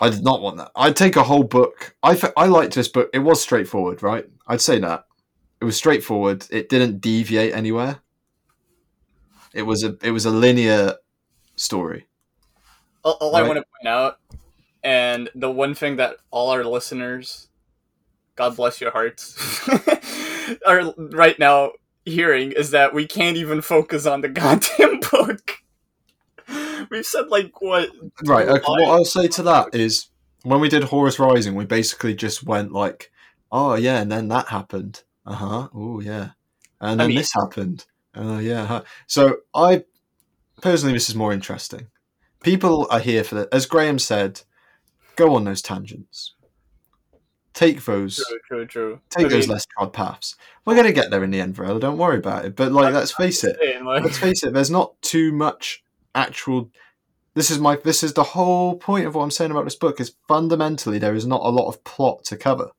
I did not want that. I'd take a whole book. I, I liked this book. It was straightforward, right? I'd say that. It was straightforward. It didn't deviate anywhere. It was a it was a linear story. all, all I want to point out, and the one thing that all our listeners, God bless your hearts, [laughs] are right now hearing is that we can't even focus on the [laughs] goddamn book. We've said like what? Right. Okay, what I'll say to that is when we did Horus Rising, we basically just went like, "Oh yeah," and then that happened. Uh huh. Oh yeah, and I then mean- this happened. Oh yeah. huh. So I personally, this is more interesting. People are here for that. As Graham said, go on those tangents. Take those. True, true, true. Take I those mean, less trod paths. We're gonna get there in the end, Varela. Don't worry about it. But like, let's face it saying, like- let's face it, there's not too much actual. This is my. This is the whole point of what I'm saying about this book. Is fundamentally there is not a lot of plot to cover.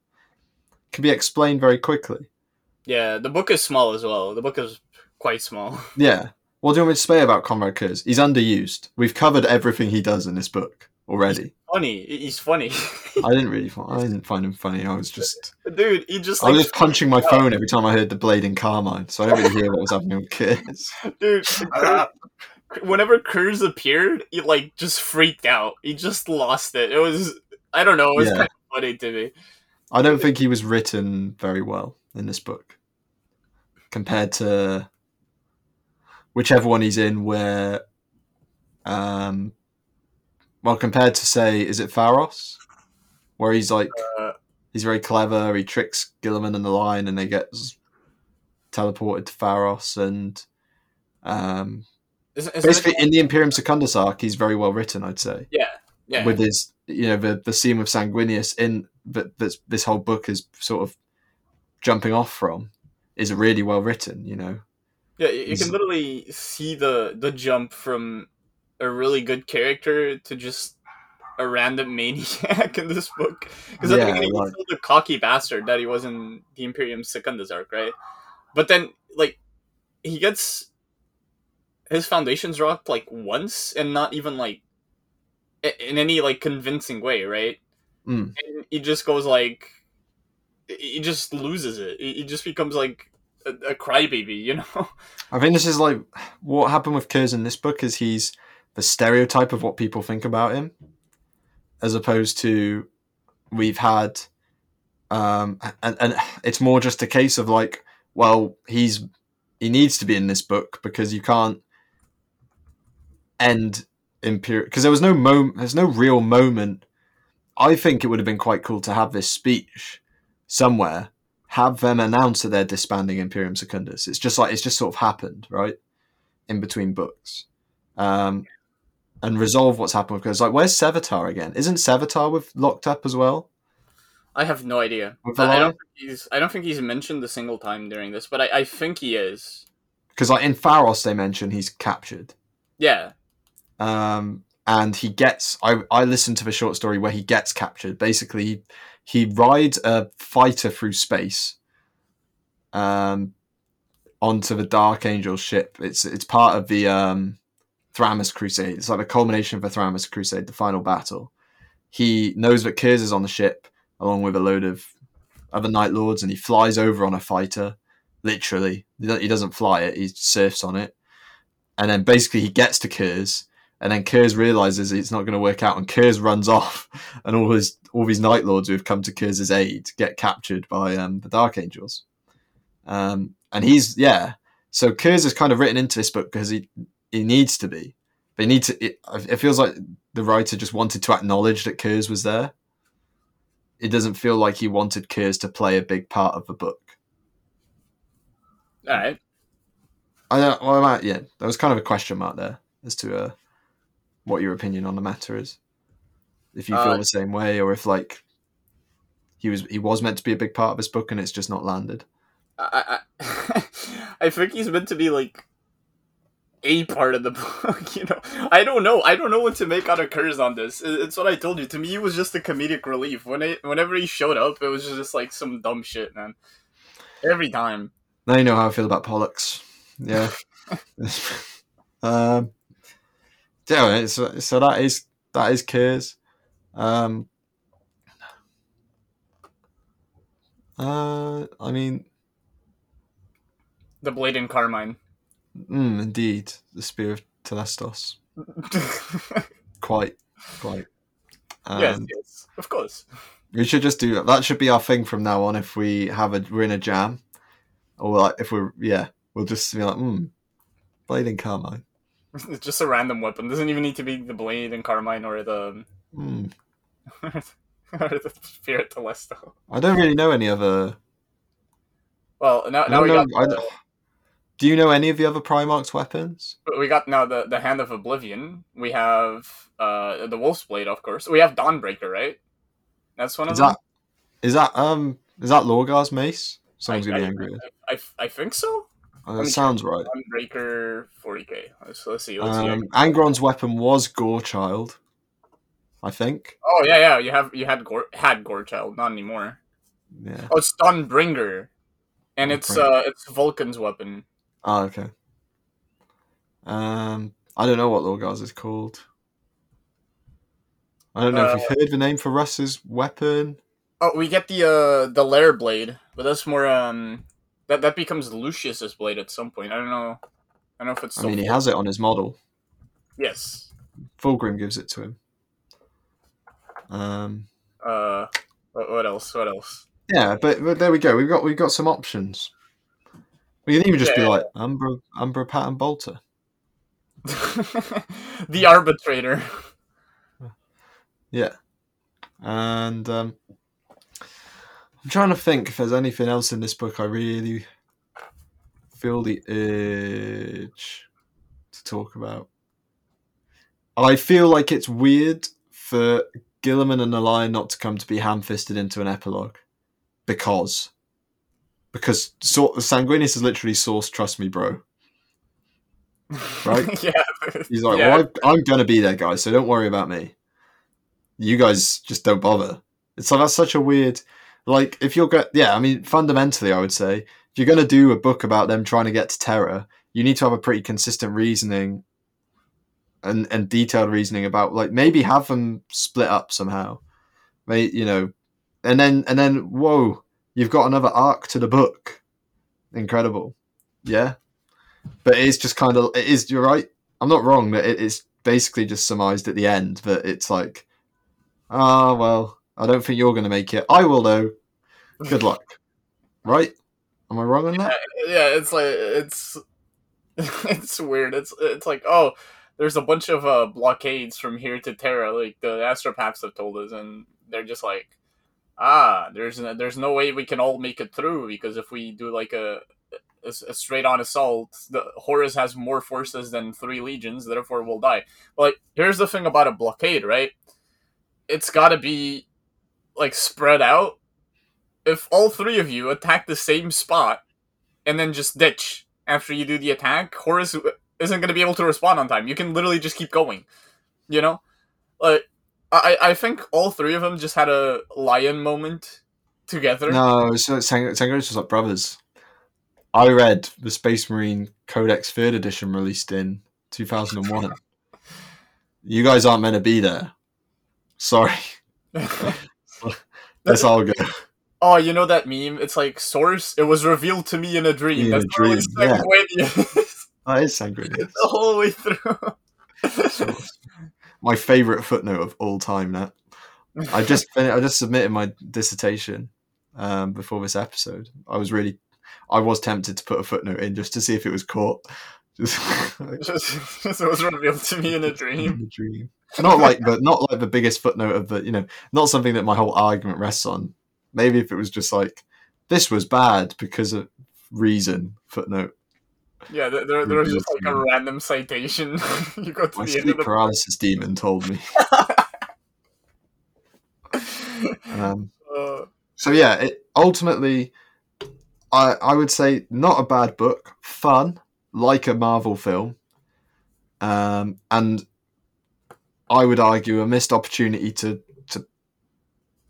Can be explained very quickly. yeah, the book is small as well. The book is quite small. [laughs] Yeah. What do you want me to say about Konrad Curze? He's underused. We've covered everything he does in this book already. Funny. He's funny, I [laughs] didn't really. Find, I didn't find him funny. I was just. dude. He just I was just punching my phone every time I heard the Blade Encarmine, so I don't really hear what was happening with Curze. [laughs] dude. Whenever Curze appeared, he like just freaked out. He just lost it. It was I don't know. It was Yeah. kind of funny to me. I don't think he was written very well in this book compared to whichever one he's in where um well compared to say is it Pharos where he's like Uh, he's very clever he tricks Guilliman and the lion and they get teleported to Pharos and um isn't, isn't basically in the Imperium Secundus arc he's very well written I'd say yeah, yeah. with his you know the the scene with Sanguinius in that this this whole book is sort of jumping off from is really well written. You know, Yeah, you you can literally see the the jump from a really good character to just a random maniac [laughs] in this book. Because at Yeah, the beginning, like- he's still the cocky bastard that he was in the Imperium Secundus arc, right? But then, like, he gets his foundations rocked like once, and not even like in any like convincing way, right? Mm. And he just goes like, he just loses it. He he just becomes like a, a crybaby, you know. [laughs] I think this is like what happened with Curze in this book is he's the stereotype of what people think about him, as opposed to we've had, um, and and it's more just a case of like, well, he's he needs to be in this book because you can't end imperial because there was no moment, there's no real moment. I think it would have been quite cool to have this speech somewhere have them announce that they're disbanding Imperium Secundus. It's just like it's just sort of happened, right? In between books. Um and resolve what's happened because like where's Sevatar again? Isn't Sevatar with locked up as well? I have no idea. With I, I don't think he's. I don't think he's mentioned a single time during this, but I, I think he is. Because like in Pharos they mention he's captured. Yeah, Um and he gets I, I listened to the short story where he gets captured. Basically he, he rides a fighter through space um onto the Dark Angel ship. It's it's part of the um Thramas Crusade. It's like the culmination of the Thramas Crusade, the final battle. He knows that Curze is on the ship, along with a load of other Night Lords, and he flies over on a fighter. Literally, he doesn't fly it; he surfs on it, and then basically he gets to Curze, and then Curze realizes it's not going to work out, and Curze runs [laughs] off, and all his all these Night Lords who have come to Curze's aid get captured by um, the Dark Angels. Um, and he's yeah, so Curze is kind of written into this book because he he needs to be. They need to. It, it feels like the writer just wanted to acknowledge that Curze was there. It doesn't feel like he wanted Curze to play a big part of the book. all right. I don't. Well, I, yeah, there was kind of a question mark there as to uh, what your opinion on the matter is. If you feel Uh, the same way, or if like he was he was meant to be a big part of this book and it's just not landed. I, I, I [laughs] think he's meant to be like a part of the [laughs] book. You know, I don't know. I don't know what to make out of Curze on this. It's what I told you. To me, it was just a comedic relief. When it, whenever he showed up, it was just like some dumb shit, man. Every time. Now you know how I feel about Polux. Yeah. [laughs] [laughs] um. Yeah. So, so that is that is Curze. Um. Uh, I mean, the Blade Encarmine. Mm, indeed, the spear of Telestos. [laughs] quite, quite. Um, yes, yes, of course. We should just do that. That should be our thing from now on. If we have a, we're in a jam, or like if we're, yeah, we'll just be like, hmm, Blade Encarmine. It's [laughs] just a random weapon. It doesn't even need to be the Blade Encarmine or the. Mm. [laughs] or the spear of Telesto. I don't really know any other. Well, now, now we know, got. The... Do you know any of the other Primarch's weapons? We got now the, the Hand of Oblivion. We have uh, the Wolf's Blade, of course. We have Dawnbreaker, right? That's one of is them. That, is that um is that Lorgar's mace? Someone's I, gonna be angry. I, I, I think so. Uh, that sounds right. Dawnbreaker 40k. Let's, let's see. Let's um, see. Angron's weapon was Gorechild. I think. Oh yeah, yeah. You have you had Gore had Gorechild, not anymore. Yeah. Oh, it's Dawnbringer, and it's uh it's Vulkan's weapon. Oh, okay. Um, I don't know what Lorgar's is called. I don't know uh, if you've heard the name for Russ's weapon. Oh, we get the uh the Laer blade, but that's more um that that becomes Lucius's blade at some point. I don't know. I don't know if it's. I mean, he has it on his model. Yes. Fulgrim gives it to him. Um. Uh. What else? What else? Yeah, but, but there we go. We've got we've got some options. We can even just yeah. be like Umbra, Umbra Pattern Bolter. [laughs] the arbitrator. Yeah. And um, I'm trying to think if there's anything else in this book I really feel the urge to talk about. I feel like it's weird for Guilliman and the Lion not to come to be ham fisted into an epilogue because because so- Sanguinius is literally source. Trust me, bro. Right? [laughs] yeah. He's like, yeah. well, I, I'm gonna be there, guys. So don't worry about me. You guys just don't bother. It's like that's such a weird. Like, if you're get, yeah, I mean, fundamentally, I would say if you're gonna do a book about them trying to get to Terra, you need to have a pretty consistent reasoning and and detailed reasoning about like maybe have them split up somehow. May you know, and then and then whoa, you've got another arc to the book. Incredible, yeah. But it's just kind of it is. You're right. I'm not wrong that it is basically just surmised at the end. But it's like, ah, oh, well, I don't think you're going to make it. I will though. Good luck. right? Am I wrong on that? Yeah, yeah it's like it's [laughs] it's weird. It's it's like oh, there's a bunch of uh, blockades from here to Terra, like the astropaths have told us, and they're just like, ah, there's no, there's no way we can all make it through because if we do like a a, a straight on assault, the Horus has more forces than three legions, therefore we'll die. But like, here's the thing about a blockade, right? It's got to be like spread out. If all three of you attack the same spot and then just ditch after you do the attack, Horus isn't going to be able to respond on time. You can literally just keep going, you know. Like I, I think all three of them just had a lion moment together. No, so Sanguinius was like brothers. I read the Space Marine Codex Third Edition released in 2001. you guys aren't meant to be there. Sorry. [laughs] That's all good. Oh, you know that meme? It's like source. It was revealed to me in a dream. In That's a dream. Yeah. That is Sanguinius. [laughs] The whole way through my favorite footnote of all time. That I just [laughs] I just submitted my dissertation um, before this episode. I was really I was tempted to put a footnote in just to see if it was caught. Just, just, just it was revealed to me in a dream. In a dream. Not like but not like the biggest footnote of the you know not something that my whole argument rests on. Maybe if it was just like this was bad because of reason footnote yeah, there, there, there was just like a random citation. [laughs] you go to the end of the paralysis demon told me. [laughs] um, uh, so yeah, it, ultimately, I I would say not a bad book, fun, like a Marvel film. um, and I would argue a missed opportunity to to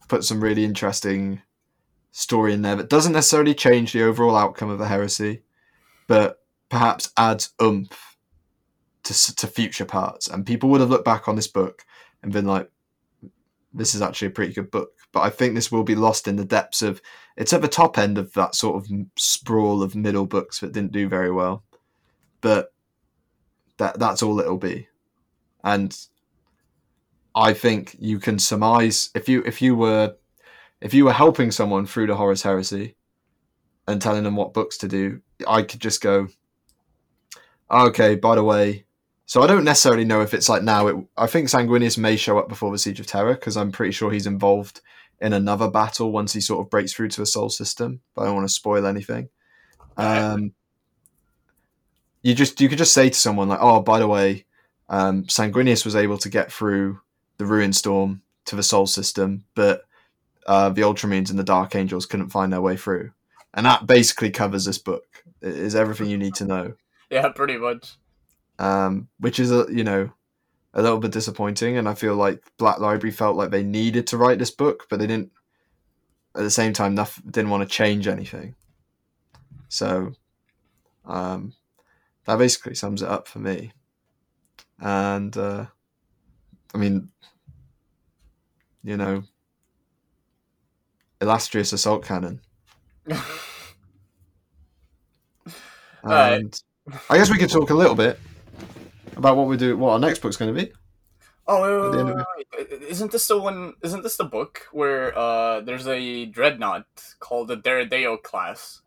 put some really interesting story in there that doesn't necessarily change the overall outcome of the heresy, but perhaps adds oomph to to future parts. And people would have looked back on this book and been like, "This is actually a pretty good book." But I think this will be lost in the depths of. It's at the top end of that sort of sprawl of middle books that didn't do very well, but that that's all it'll be, and I think you can surmise if you if you were if you were helping someone through the Horus Heresy and telling them what books to do, I could just go, okay. By the way, so I don't necessarily know if it's like now. It, I think Sanguinius may show up before the Siege of Terra because I'm pretty sure he's involved in another battle once he sort of breaks through to a Sol system. But I don't want to spoil anything. Um, you just you could just say to someone like, oh, by the way, um, Sanguinius was able to get through the Ruinstorm to the Sol system, but uh, the Ultramarines and the Dark Angels couldn't find their way through. And that basically covers this book. It is everything you need to know. Yeah, [laughs] pretty much. Um, which is a you know a little bit disappointing, and I feel like Black Library felt like they needed to write this book, but they didn't. At the same time, nothing, didn't want to change anything. So, um, that basically sums it up for me. And uh, I mean, you know, illustrious assault cannon. [laughs] And I guess we could talk a little bit about what we do, what our next book's going to be. Oh, wait, wait, wait, wait, isn't this the one? Isn't this the book where uh, there's a dreadnought called the Deredeo class?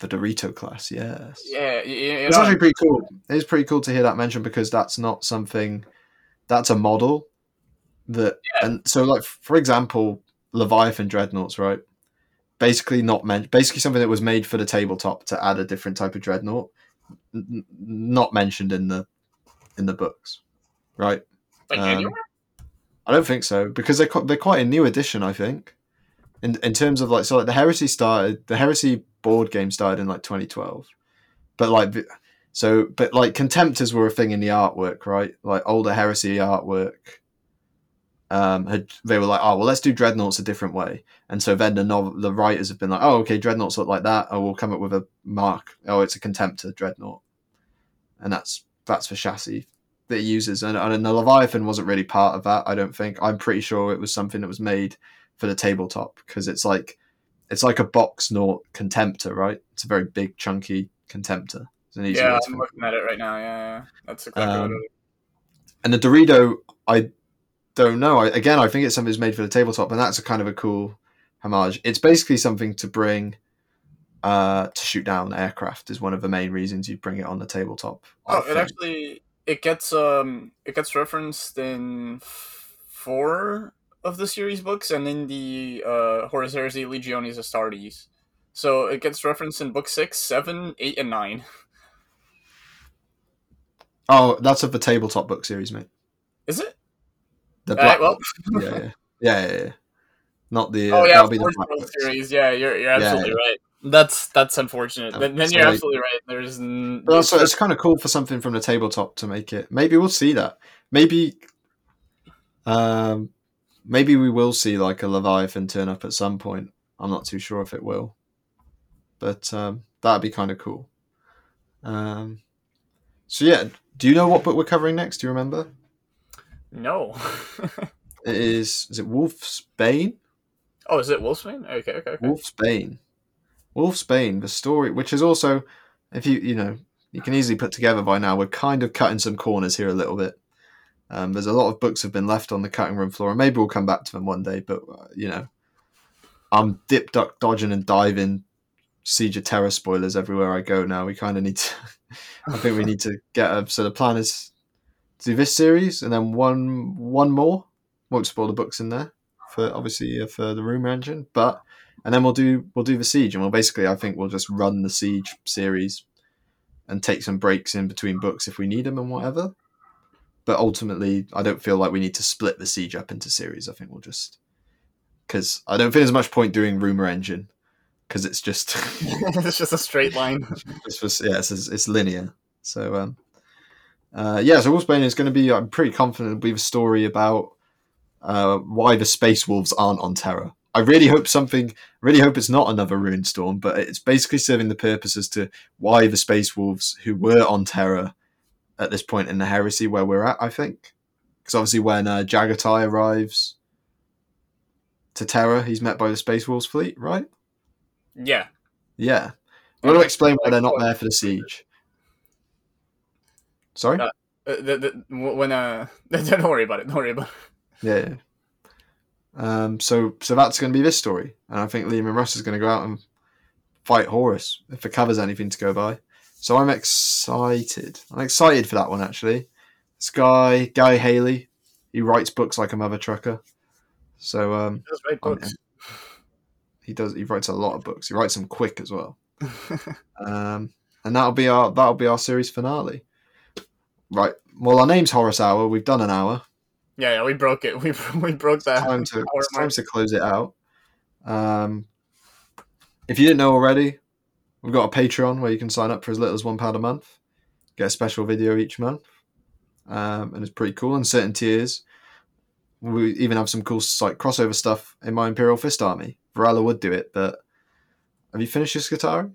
The Dorito class, yes. Yeah, you, It's actually pretty cool. It is pretty cool to hear that mentioned because that's not something that's a model that and so like for example, Leviathan dreadnoughts, right? Basically not meant basically something that was made for the tabletop to add a different type of dreadnought, n- not mentioned in the in the books, right? like um. I don't think so because they're quite, they're quite a new edition. I think, in in terms of like so like the heresy started the heresy board game started in like 2012, but like so but like contemptors were a thing in the artwork, right? Like older heresy artwork. Um, had they were like, oh well, let's do dreadnoughts a different way, and so then the novel, the writers have been like, oh okay, dreadnoughts look like that, oh we'll come up with a mark, oh it's a contemptor dreadnought, and that's that's the chassis that it uses, and, and the Leviathan wasn't really part of that. I don't think. I'm pretty sure it was something that was made for the tabletop because it's like it's like a box naught contemptor, right? It's a very big, chunky contemptor. It's an easy Yeah, I'm looking at it right now. Yeah, yeah. that's exactly Um, what it is. And the Dorito, I don't know. I, again, I think it's something that's made for the tabletop, and that's a kind of a cool homage. It's basically something to bring uh, to shoot down aircraft. Is one of the main reasons you bring it on the tabletop. I Oh, it actually it gets um it gets referenced in four of the series books and in the uh Horus Heresy Legiones Astartes. So it gets referenced in book six, seven, eight, and nine. [laughs] Oh, that's of the tabletop book series, mate. Is it? The black well. yeah, yeah, yeah, yeah, yeah. Not the. oh uh, yeah, be the course, black World books. series. Yeah, you're you're Yeah, absolutely right. That's that's unfortunate. Um, then then so, you're like- absolutely right. There's n- But also, it's kind of cool for something from the tabletop to make it. Maybe we'll see that. Maybe, um, maybe we will see like a Leviathan turn up at some point. I'm not too sure if it will, but um, that'd be kind of cool. Um, so yeah, do you know what book we're covering next? Do you remember? No. It is. Is it Wolf's Bane? oh, is it Wolfsbane? Okay, okay, okay. Wolf's Bane. Wolf's Bane, the story, which is also, if you you know, you can easily put together by now. We're kind of cutting some corners here a little bit. Um, there's a lot of books have been left on the cutting room floor, and maybe we'll come back to them one day. But uh, you know, I'm dip, duck, dodging, and diving Siege of Terra spoilers everywhere I go now. We kind of need to. [laughs] I think we need to get a. So the plan is do this series and then one one more. Won't spoil the books in there for obviously uh, for the rumor engine, but and then we'll do we'll do the siege and we'll basically I think we'll just run the siege series and take some breaks in between books if we need them and whatever. But ultimately, I don't feel like we need to split the siege up into series. I think we'll just because I don't think there's much point doing rumor engine because it's just [laughs] it's just a straight line. [laughs] it's just yeah it's, it's linear. So um uh, yeah, so Wolfsbane is going to be. I'm pretty confident it'll be a story about uh, why the Space Wolves aren't on Terra. I really hope something. Really hope it's not another Ruinstorm, but it's basically serving the purpose as to why the Space Wolves who were on Terra at this point in the Heresy where we're at. I think because obviously when uh, Jaghatai arrives to Terra, he's met by the Space Wolves fleet, right? Yeah. Yeah. I want to explain why they're not there for the siege. Sorry. Uh, Uh, the, the, when uh, [laughs] don't worry about it. Don't worry about it. Yeah. yeah. Um, so so that's going to be this story, and I think Leman Russ is going to go out and fight Horus if the cover's anything to go by. So I'm excited. I'm excited for that one actually. This guy, Guy Haley, he writes books like a mother trucker. So um, I'm- books. he does. He writes a lot of books. He writes them quick as well. [laughs] Um, and that'll be our that'll be our series finale. Right. Well, our name's Horus Hour. We've done an hour. yeah, yeah, we broke it. [laughs] We we broke that. time to time to close it out. Um, if you didn't know already, we've got a Patreon where you can sign up for as little as one pound a month, get a special video each month, um, and it's pretty cool. And certain tiers, we even have some cool like crossover stuff in my Imperial Fist army. Varela would do it, but have you finished your Skitarii?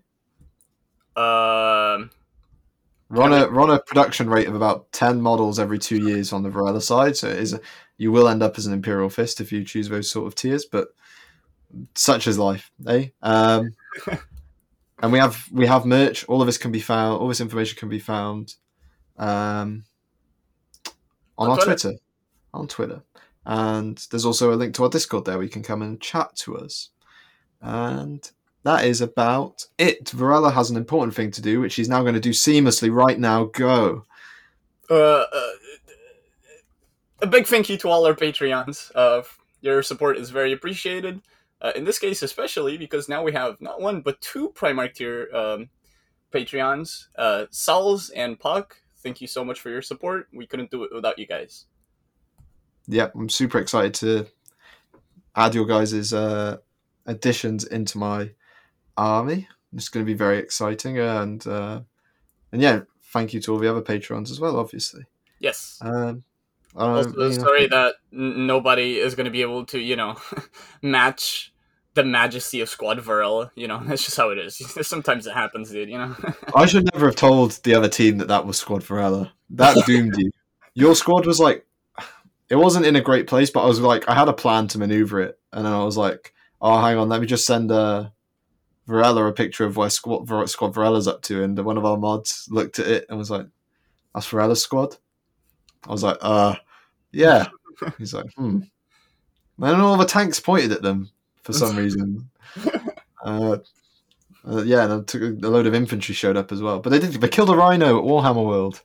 Um, We're a we're a production rate of about ten models every two years on the Varela side, so it is you will end up as an Imperial Fist if you choose those sort of tiers, but such is life, eh? Um, [laughs] and we have we have merch. All of this can be found. All this information can be found um, on, On our Twitter. Twitter. On Twitter, and there's also a link to our Discord there. where you can come and chat to us, and that is about it. Varela has an important thing to do, which she's now going to do seamlessly right now. Go. uh, uh, a big thank you to all our Patreons. Uh, your support is very appreciated. Uh, in this case, especially because now we have not one but two Primarch tier um, Patreons, uh, Sauls and Puck. Thank you so much for your support. We couldn't do it without you guys. Yep, I'm super excited to add your guys' uh, additions into my army. It's going to be very exciting, and uh, and yeah, thank you to all the other patrons as well, obviously. Yes. Um, Also, know, sorry that nobody is going to be able to, you know, [laughs] match the majesty of Squad Varel. You know, [laughs] that's just how it is. [laughs] Sometimes it happens, dude. You know. I should never have told the other team that that was Squad Varela. That doomed you. Your squad was like, it wasn't in a great place, but I was like, I had a plan to maneuver it, and then I was like, oh, hang on, let me just send uh, Varela a picture of where Squad, Var- squad Varela's up to, and one of our mods looked at it and was like, that's Varela's squad. I was like, uh, yeah. [laughs] He's like, hmm. And then all the tanks pointed at them for some [laughs] reason. Uh, uh, yeah, and then took a load of infantry showed up as well. But they did. They killed a rhino at Warhammer World.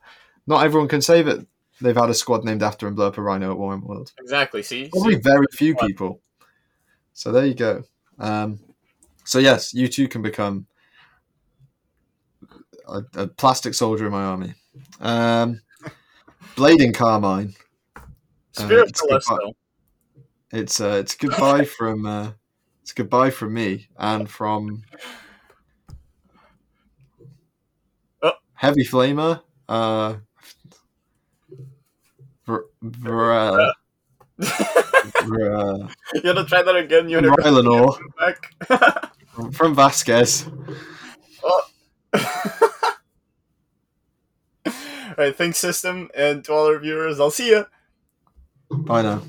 Not everyone can say that they've had a squad named after and blow up a rhino at Warhammer World. exactly. See. Probably very few people. So there you go. Um, so yes, you too can become a, a plastic soldier in my army. Um, Blade Encarmine. Spear of Telesto. It's uh, it's goodbye [laughs] from uh, it's goodbye from me and from Oh. Heavy Flamer. Uh, uh, Ver, uh, [laughs] you gotta try that again. You gotta Rylanor [laughs] back. From- from Vasquez. [laughs] Alright, thanks, system, and to all our viewers, I'll see you. Bye now.